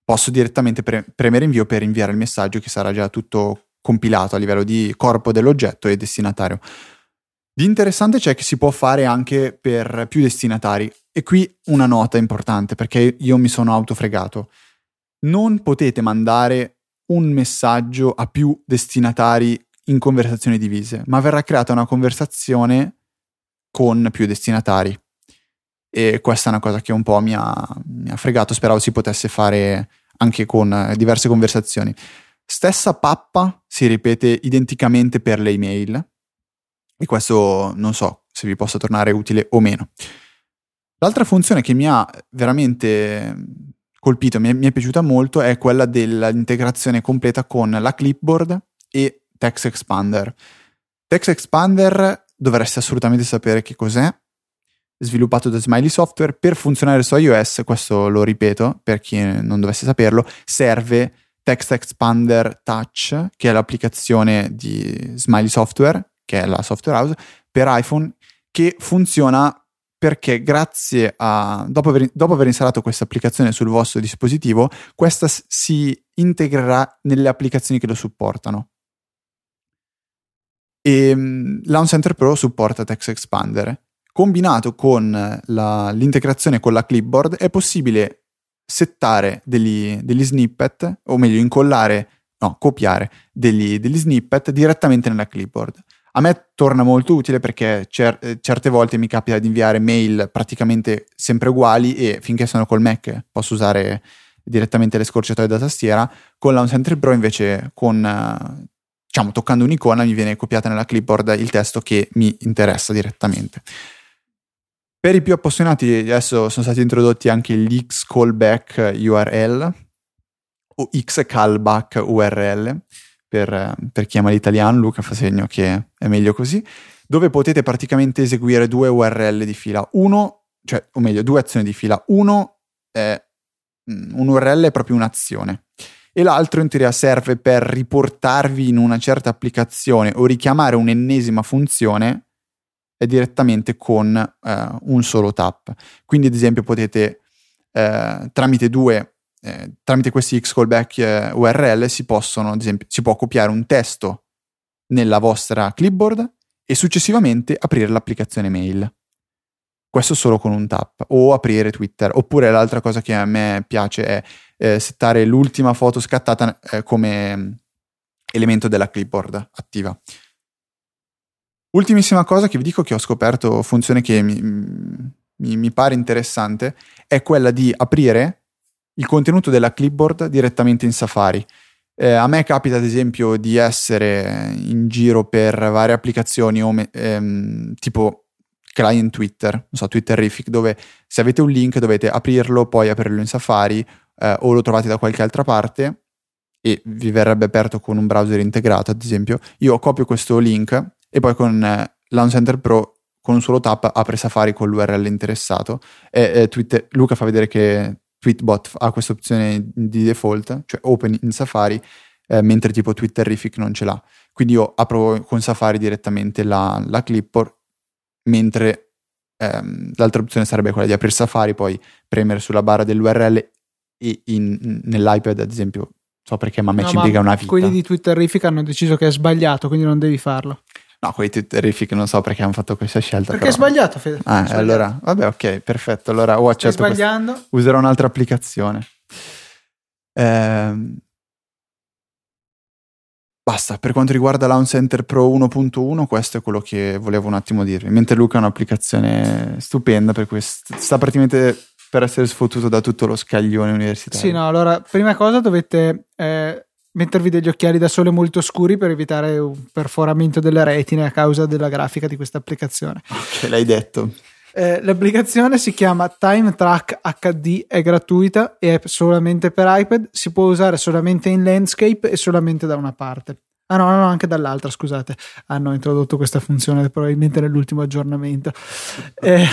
posso direttamente pre- premere invio per inviare il messaggio che sarà già tutto compilato a livello di corpo dell'oggetto e destinatario. Di interessante c'è che si può fare anche per più destinatari e qui una nota importante perché io mi sono autofregato. Non potete mandare un messaggio a più destinatari in conversazioni divise, ma verrà creata una conversazione con più destinatari e questa è una cosa che un po' mi ha, mi ha fregato, speravo si potesse fare anche con eh, diverse conversazioni. Stessa pappa si ripete identicamente per le email e questo non so se vi possa tornare utile o meno. L'altra funzione che mi ha veramente colpito, mi è, mi è piaciuta molto, è quella dell'integrazione completa con la clipboard e Text Expander. Text Expander dovreste assolutamente sapere che cos'è, sviluppato da Smiley Software per funzionare su iOS, questo lo ripeto per chi non dovesse saperlo, serve Text Expander Touch, che è l'applicazione di Smiley Software, che è la software house, per iPhone, che funziona perché grazie a, dopo aver, dopo aver installato questa applicazione sul vostro dispositivo, questa si integrerà nelle applicazioni che lo supportano. E mm, Launch Center Pro supporta Text Expander. Combinato con la- l'integrazione con la clipboard è possibile settare degli, degli snippet, o meglio incollare, no, copiare degli, degli snippet direttamente nella clipboard. A me torna molto utile perché cer- eh, certe volte mi capita di inviare mail praticamente sempre uguali e finché sono col Mac posso usare direttamente le scorciatoie da tastiera. Con la Center Pro invece con diciamo toccando un'icona mi viene copiata nella clipboard il testo che mi interessa direttamente. Per i più appassionati adesso sono stati introdotti anche gli X callback URL o X callback URL per, per chi ama l'italiano, Luca fa segno che è meglio così, dove potete praticamente eseguire due URL di fila. Uno, cioè, o meglio, due azioni di fila. Uno è mm, un URL è proprio un'azione e l'altro in teoria serve per riportarvi in una certa applicazione o richiamare un'ennesima funzione direttamente con eh, un solo tap. Quindi ad esempio potete eh, tramite due eh, tramite questi X callback eh, URL si possono, ad esempio, si può copiare un testo nella vostra clipboard e successivamente aprire l'applicazione mail. Questo solo con un tap o aprire Twitter. Oppure l'altra cosa che a me piace è eh, settare l'ultima foto scattata eh, come elemento della clipboard attiva. Ultimissima cosa che vi dico che ho scoperto, funzione che mi, mi, mi pare interessante, è quella di aprire il contenuto della clipboard direttamente in Safari. Eh, a me capita ad esempio di essere in giro per varie applicazioni ehm, tipo client Twitter, non so, Twitterific, dove se avete un link dovete aprirlo, poi aprirlo in Safari eh, o lo trovate da qualche altra parte e vi verrebbe aperto con un browser integrato, ad esempio. Io copio questo link e poi con eh, Launch Center Pro con un solo tap apre Safari con l'URL interessato e eh, Twitter, Luca fa vedere che Tweetbot ha questa opzione di default, cioè open in Safari, eh, mentre tipo Twitterific non ce l'ha. Quindi io apro con Safari direttamente la, la clipboard, mentre ehm, l'altra opzione sarebbe quella di aprire Safari, poi premere sulla barra dell'URL e in, nell'iPad ad esempio, so perché ma a me no, ci impiega una vita. Quelli di Twitterific hanno deciso che è sbagliato, quindi non devi farlo. No, quelli Twitterific non so perché hanno fatto questa scelta. Perché però. è sbagliato, Fede. Ah, sbagliato. allora, vabbè, ok, perfetto. Allora ho accettato. Stai sbagliando. Questa. Userò un'altra applicazione. Ehm... Basta, per quanto riguarda Launch Center Pro 1.1, questo è quello che volevo un attimo dirvi. Mentre Luca è un'applicazione stupenda per questo. Sta praticamente per essere sfottuto da tutto lo scaglione universitario. Sì, no, allora, prima cosa dovete eh, mettervi degli occhiali da sole molto scuri per evitare un perforamento delle retine a causa della grafica di questa applicazione. Ok, l'hai detto. Eh, l'applicazione si chiama Time Track HD, è gratuita e è solamente per iPad, si può usare solamente in landscape e solamente da una parte. Ah no, no, anche dall'altra, scusate, hanno introdotto questa funzione probabilmente nell'ultimo aggiornamento. Eh,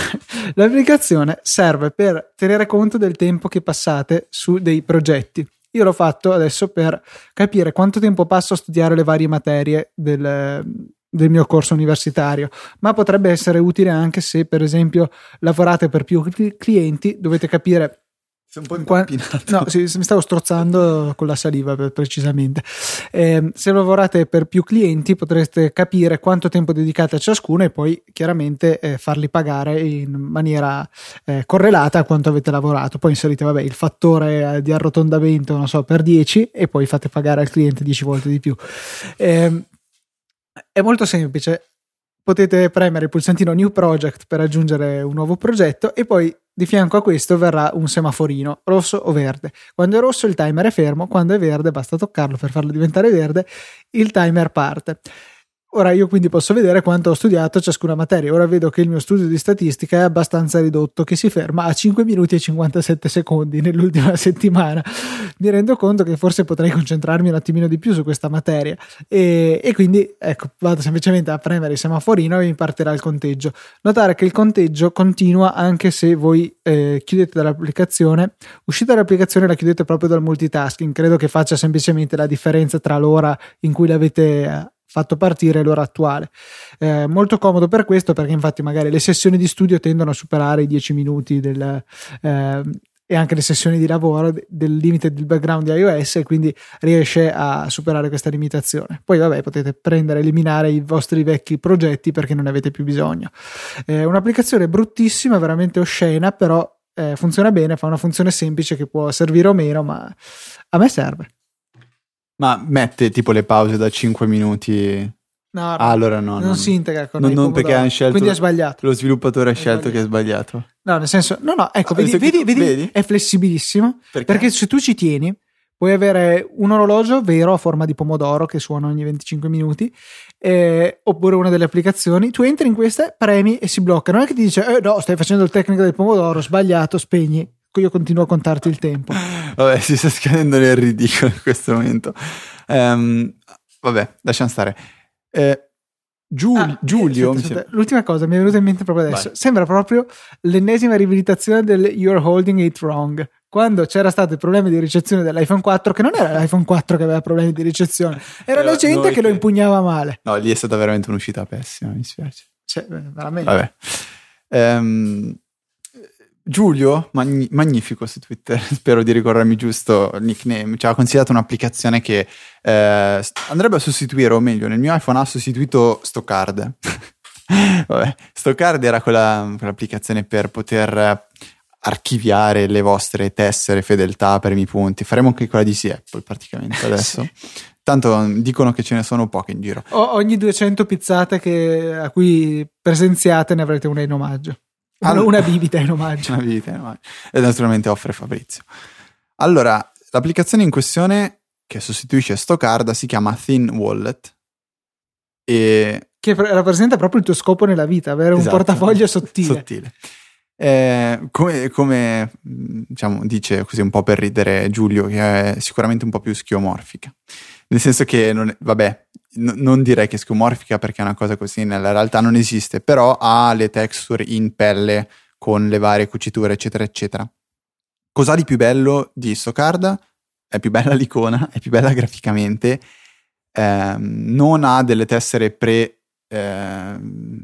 l'applicazione serve per tenere conto del tempo che passate su dei progetti. Io l'ho fatto adesso per capire quanto tempo passo a studiare le varie materie del, del mio corso universitario, ma potrebbe essere utile anche se, per esempio, lavorate per più clienti, dovete capire sei un po' impappinato. No, sì, mi stavo strozzando con la saliva precisamente. Eh, se lavorate per più clienti potreste capire quanto tempo dedicate a ciascuno e poi chiaramente eh, farli pagare in maniera eh, correlata a quanto avete lavorato. Poi inserite vabbè, il fattore eh, di arrotondamento, non so, per 10 e poi fate pagare al cliente 10 volte di più. Ehm, è molto semplice potete premere il pulsantino New Project per aggiungere un nuovo progetto e poi di fianco a questo verrà un semaforino rosso o verde. Quando è rosso il timer è fermo, quando è verde basta toccarlo per farlo diventare verde, il timer parte. Ora io quindi posso vedere quanto ho studiato ciascuna materia. Ora vedo che il mio studio di statistica è abbastanza ridotto, che si ferma a 5 minuti e 57 secondi nell'ultima settimana. Mi rendo conto che forse potrei concentrarmi un attimino di più su questa materia e, e quindi ecco, vado semplicemente a premere il semaforino e mi partirà il conteggio. Notare che il conteggio continua anche se voi eh, chiudete dall'applicazione, uscite dall'applicazione la chiudete proprio dal multitasking. Credo che faccia semplicemente la differenza tra l'ora in cui l'avete fatto partire l'ora attuale. Eh, molto comodo per questo perché infatti magari le sessioni di studio tendono a superare i 10 minuti del, eh, e anche le sessioni di lavoro del limite del background di iOS e quindi riesce a superare questa limitazione. Poi vabbè potete prendere e eliminare i vostri vecchi progetti perché non ne avete più bisogno. È un'applicazione bruttissima, veramente oscena, però eh, funziona bene, fa una funzione semplice che può servire o meno, ma a me serve. Ma mette tipo le pause da 5 minuti. No, Ah, allora no. non no. si integra con Non- non perché hanno scelto- Quindi è sbagliato. Lo sviluppatore ha scelto che è sbagliato. No, nel senso, no, no, ecco, Ah, vedi, vedi, vedi, vedi? è flessibilissimo. Perché? Perché se tu ci tieni, puoi avere un orologio vero a forma di pomodoro che suona ogni 25 minuti, eh, oppure una delle applicazioni. Tu entri in queste, premi e si blocca. Non è che ti dice, eh no, stai facendo il tecnico del pomodoro, sbagliato, spegni. Io continuo a contarti il tempo. Vabbè, si sta scadendo nel ridicolo in questo momento. Ehm, vabbè, lasciamo stare. Eh, Giul- Ah, Giulio, aspetta, mi aspetta, sembra- l'ultima cosa mi è venuta in mente proprio adesso. Vai. Sembra proprio l'ennesima riabilitazione del You're holding it wrong. Quando c'era stato il problema di ricezione dell'iPhone 4, che non era l'iPhone 4 che aveva problemi di ricezione, era Era la gente che lo impugnava male. No, lì è stata veramente un'uscita pessima, mi spiace. Cioè, veramente. Vabbè. Ehm, Giulio, magni- magnifico su Twitter, spero di ricordarmi giusto il nickname, ci ha consigliato un'applicazione che eh, andrebbe a sostituire, o meglio, nel mio iPhone ha sostituito Stockard. Vabbè, Stockard era quella, quell'applicazione per poter eh, archiviare le vostre tessere, fedeltà, premi punti. Faremo anche quella di sì Apple praticamente adesso. Sì. Tanto mm, dicono che ce ne sono poche in giro. O- ogni 200 pizzate che- a cui presenziate ne avrete una in omaggio. Una, Allora- una bibita in omaggio. Una vita, no? E naturalmente offre Fabrizio. Allora, l'applicazione in questione che sostituisce Stockard si chiama Thin Wallet e Che pre- rappresenta proprio il tuo scopo nella vita, avere un Esatto. portafoglio sottile. sottile. Eh, come, come, diciamo, dice così un po' per ridere Giulio, che è sicuramente un po' più schiomorfica. Nel senso che, non è- vabbè, n- non direi che è schiomorfica perché una cosa così nella realtà non esiste, però ha le texture in pelle con le varie cuciture, eccetera, eccetera. Cos'ha di più bello di Stockard? È più bella l'icona, è più bella graficamente, ehm, non ha delle tessere pre... ehm,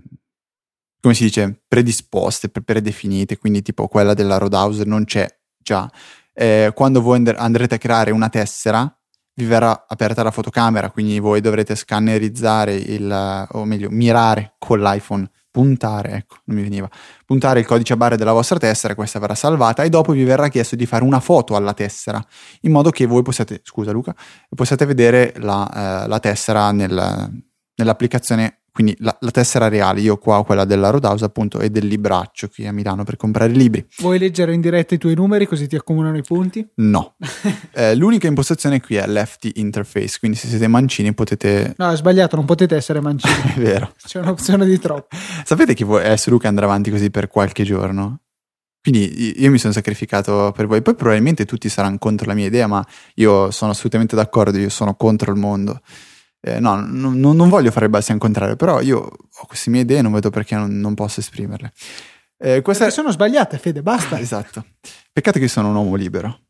come si dice, predisposte, pre- predefinite, quindi tipo quella della Roadhouse non c'è già. Eh, quando voi and- andrete a creare una tessera, vi verrà aperta la fotocamera, quindi voi dovrete scannerizzare il, o meglio, mirare con l'iPhone, puntare, ecco, non mi veniva, puntare il codice a barre della vostra tessera, questa verrà salvata e dopo vi verrà chiesto di fare una foto alla tessera, in modo che voi possiate, scusa Luca, possiate vedere la, eh, la tessera nel- nell'applicazione quindi la, la tessera reale, io qua ho quella della Roadhouse appunto e del libraccio qui a Milano per comprare libri. Vuoi leggere in diretta i tuoi numeri così ti accomunano i punti? No. Eh, l'unica impostazione qui è lefty interface, quindi se siete mancini potete... No, è sbagliato, non potete essere mancini. È vero. C'è un'opzione di troppo. Sapete che voi, adesso Luca andrà avanti così per qualche giorno? Quindi io mi sono sacrificato per voi, poi probabilmente tutti saranno contro la mia idea, ma io sono assolutamente d'accordo, io sono contro il mondo. Eh, no, non, non- voglio fare il balzi al contrario, però io ho queste mie idee e non vedo perché non, non posso esprimerle. Eh, questa Perché sono sbagliate, Fede, basta. Esatto. Peccato che sono un uomo libero.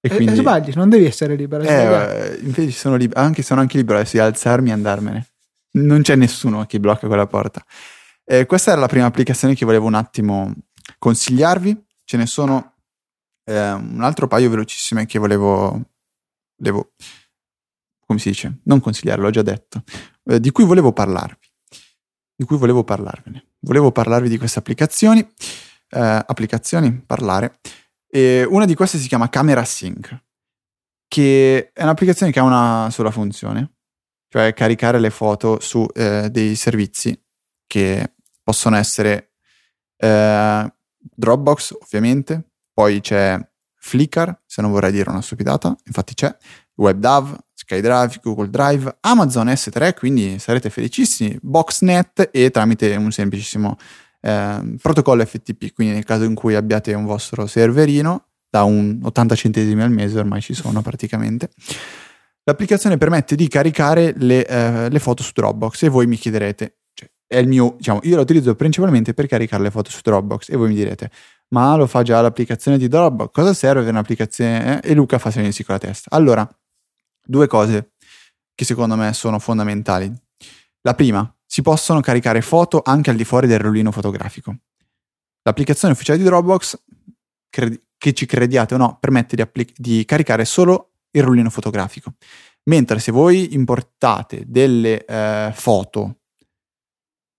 E Eh, quindi... sbagli, non devi essere libero. sbagliato. Eh, invece sono libero, anche sono anche libero adesso di alzarmi e andarmene. Non c'è nessuno che blocca quella porta. Eh, questa era la prima applicazione che volevo un attimo consigliarvi. Ce ne sono eh, un altro paio velocissime che volevo, volevo, come si dice, non consigliare, l'ho già detto, eh, di cui volevo parlarvi. Di cui volevo parlarvene. Volevo parlarvi di queste applicazioni, eh, applicazioni, parlare. E una di queste si chiama Camera Sync che è un'applicazione che ha una sola funzione, cioè caricare le foto su eh, dei servizi che possono essere eh, Dropbox ovviamente, poi c'è Flickr, se non vorrei dire una stupidata, infatti c'è, WebDAV, SkyDrive, Google Drive, Amazon S3, quindi sarete felicissimi, Boxnet e tramite un semplicissimo eh, protocollo FTP, quindi nel caso in cui abbiate un vostro serverino da un 80 centesimi al mese, ormai ci sono praticamente. L'applicazione permette di caricare le, eh, le foto su Dropbox e voi mi chiederete, cioè, è il mio, diciamo, io la utilizzo principalmente per caricare le foto su Dropbox e voi mi direte, ma lo fa già l'applicazione di Dropbox, cosa serve un'applicazione? eh?" E Luca fa segni sì con la testa. Allora, due cose che secondo me sono fondamentali. La prima, si possono caricare foto anche al di fuori del rollino fotografico. L'applicazione ufficiale di Dropbox, credi- che ci crediate o no, permette di, applic- di caricare solo il rollino fotografico. Mentre se voi importate delle eh, foto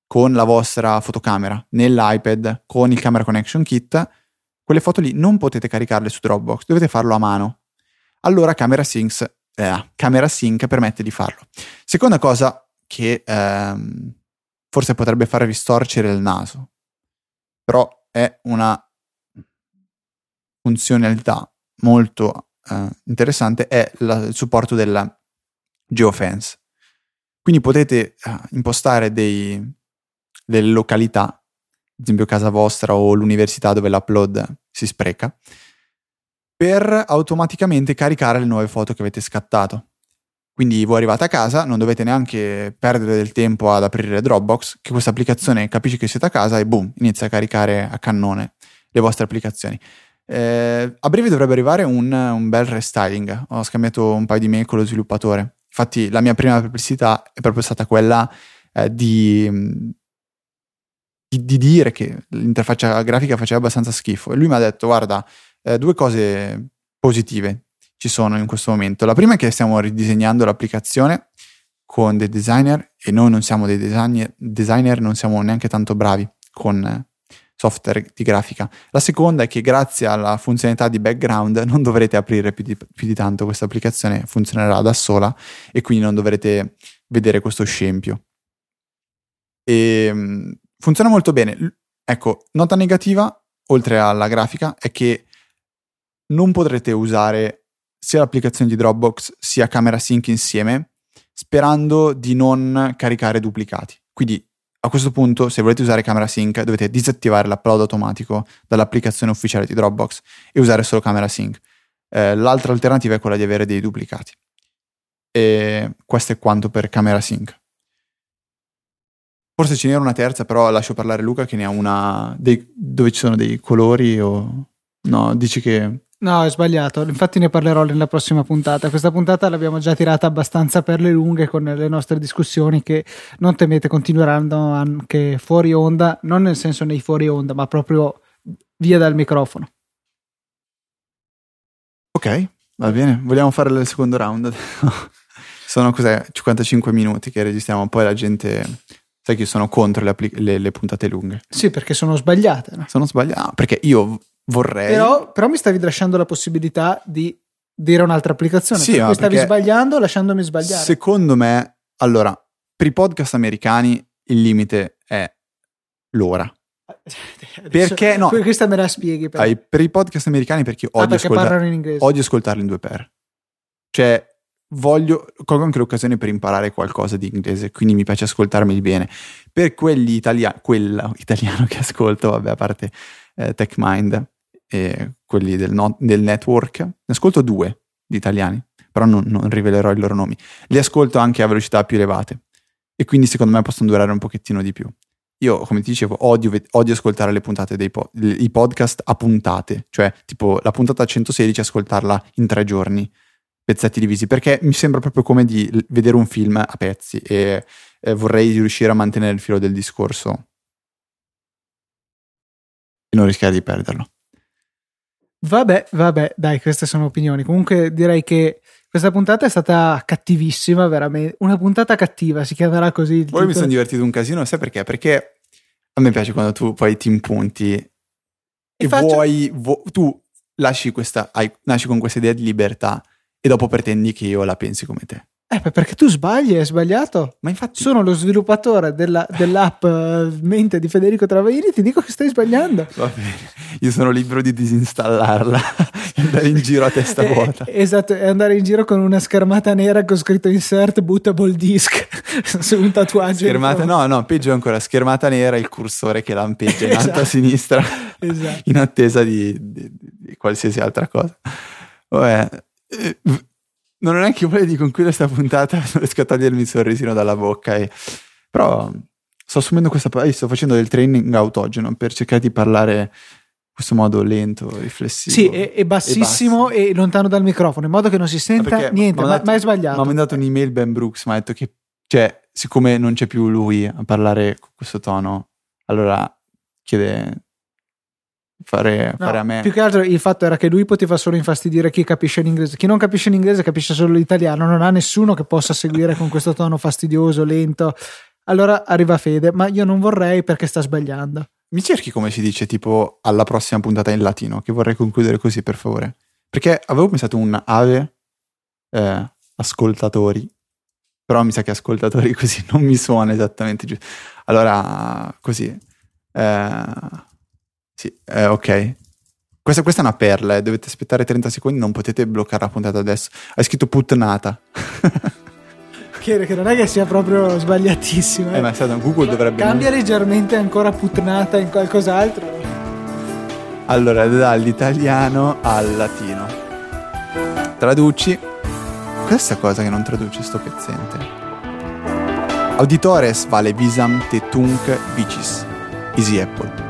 con la vostra fotocamera nell'iPad con il Camera Connection Kit, quelle foto lì non potete caricarle su Dropbox, dovete farlo a mano. Allora Camera Sync, eh, Camera Sync permette di farlo. Seconda cosa che ehm, forse potrebbe farvi storcere il naso, però è una funzionalità molto eh, interessante, è la, il supporto della geofence. Quindi potete eh, impostare dei, delle località, ad esempio casa vostra o l'università dove l'upload si spreca, per automaticamente caricare le nuove foto che avete scattato. Quindi voi arrivate a casa, non dovete neanche perdere del tempo ad aprire Dropbox, che questa applicazione capisce che siete a casa e boom, inizia a caricare a cannone le vostre applicazioni. Eh, a breve dovrebbe arrivare un, un, bel restyling. Ho scambiato un paio di mail con lo sviluppatore. Infatti, la mia prima perplessità è proprio stata quella eh, di, di, di, dire che l'interfaccia grafica faceva abbastanza schifo. E lui mi ha detto: Guarda, eh, due cose positive ci sono in questo momento. La prima è che stiamo ridisegnando l'applicazione con dei designer e noi non siamo dei designer, designer non siamo neanche tanto bravi con software di grafica. La seconda è che grazie alla funzionalità di background non dovrete aprire più di, più di tanto questa applicazione, funzionerà da sola e quindi non dovrete vedere questo scempio. E, ehm, funziona molto bene. Ecco, nota negativa, oltre alla grafica, è che non potrete usare sia l'applicazione di Dropbox sia Camera Sync insieme sperando di non caricare duplicati. Quindi a questo punto, se volete usare Camera Sync, dovete disattivare l'upload automatico dall'applicazione ufficiale di Dropbox e usare solo Camera Sync. Eh, l'altra alternativa è quella di avere dei duplicati. E questo è quanto per Camera Sync. Forse ce n'era una terza, però lascio parlare Luca che ne ha una dei, dove ci sono dei colori o... No, dici che No, è sbagliato. Infatti ne parlerò nella prossima puntata. Questa puntata l'abbiamo già tirata abbastanza per le lunghe con le nostre discussioni che non temete continueranno anche fuori onda, non nel senso nei fuori onda, ma proprio via dal microfono. Ok, va bene. Vogliamo fare il secondo round? sono cos'è? 55 minuti che registriamo, poi la gente sai che sono contro le, appli- le, le, puntate lunghe. Sì, perché sono sbagliate. No? Sono sbagliate. perché io vorrei. Però, però, mi stavi lasciando la possibilità di dire un'altra applicazione. Sì, per stavi sbagliando lasciandomi sbagliare. Secondo me, allora, per i podcast americani il limite è l'ora. Adesso, perché no? Questa me la spieghi. Per, ah, per i podcast americani perché odio, ah, perché ascoltar- odio ascoltarli in due per. Cioè, voglio, colgo anche l'occasione per imparare qualcosa di inglese, quindi mi piace ascoltarmi bene. Per quelli italiani, quella italiano che ascolto, vabbè, a parte eh, TechMind, e quelli del, no- del, network. Ne ascolto due di italiani, però non, non, rivelerò i loro nomi. Li ascolto anche a velocità più elevate e quindi secondo me possono durare un pochettino di più. Io, come ti dicevo, odio, odio ascoltare le puntate dei po- i podcast a puntate, cioè tipo la puntata 116 ascoltarla in tre giorni, pezzetti divisi, perché mi sembra proprio come di vedere un film a pezzi e eh, vorrei riuscire a mantenere il filo del discorso e non rischiare di perderlo. Vabbè, vabbè, dai, queste sono opinioni. Comunque direi che questa puntata è stata cattivissima, veramente. Una puntata cattiva, si chiamerà così. Poi mi sono divertito un casino, sai perché? Perché a me piace quando tu poi ti impunti e, e faccio... vuoi, vu- tu lasci questa, hai, nasci con questa idea di libertà e dopo pretendi che io la pensi come te. Eh, perché tu sbagli, hai sbagliato. Ma infatti... Sono lo sviluppatore della, dell'app uh, mente di Federico Travaini, ti dico che stai sbagliando. Va bene, io sono libero di disinstallarla e andare in giro a testa eh, vuota. Eh, esatto, e andare in giro con una schermata nera con scritto insert bootable disk su un tatuaggio. Schermata, no, no, peggio ancora, schermata nera, il cursore che lampeggia in esatto. alto a sinistra, esatto. in attesa di, di, di qualsiasi altra cosa. Vabbè eh, non ho neanche voglia di concludere questa puntata, non riesco a togliermi il sorrisino dalla bocca. E... Però sto assumendo questa. Sto facendo del training autogeno per cercare di parlare in questo modo lento, riflessivo. Sì, e, e bassissimo e, e, lontano dal microfono, in modo che non si senta ma niente, ma, ma, è sbagliato. Mi ha mandato un'email Ben Brooks, mi ha detto che, cioè, siccome non c'è più lui a parlare con questo tono, allora chiede fare, no, fare, a me. Più che altro il fatto era che lui poteva solo infastidire chi capisce l'inglese. Chi non capisce l'inglese capisce solo l'italiano, non ha nessuno che possa seguire con questo tono fastidioso, lento. Allora arriva Fede, ma io non vorrei perché sta sbagliando. mi cerchi come si dice tipo alla prossima puntata in latino, che vorrei concludere così per favore. Perché avevo pensato un ave eh, ascoltatori, però mi sa che ascoltatori così non mi suona esattamente giusto. Allora, così. Eh, sì, eh, ok. Questa, questa, è una perla, eh. dovete aspettare 30 secondi, non potete bloccare la puntata adesso. Hai scritto putnata. che, che, non è che sia proprio sbagliatissimo. Eh, eh ma è stato Google dovrebbe... Cambia leggermente ancora putnata in qualcos'altro. Allora, dall'italiano al latino. Traduci. Questa cosa che non traduce sto pezzente. Auditores vale visam te tunc vicis. Easy Apple.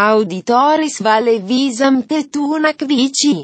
Auditoris vale visam te tunac vici.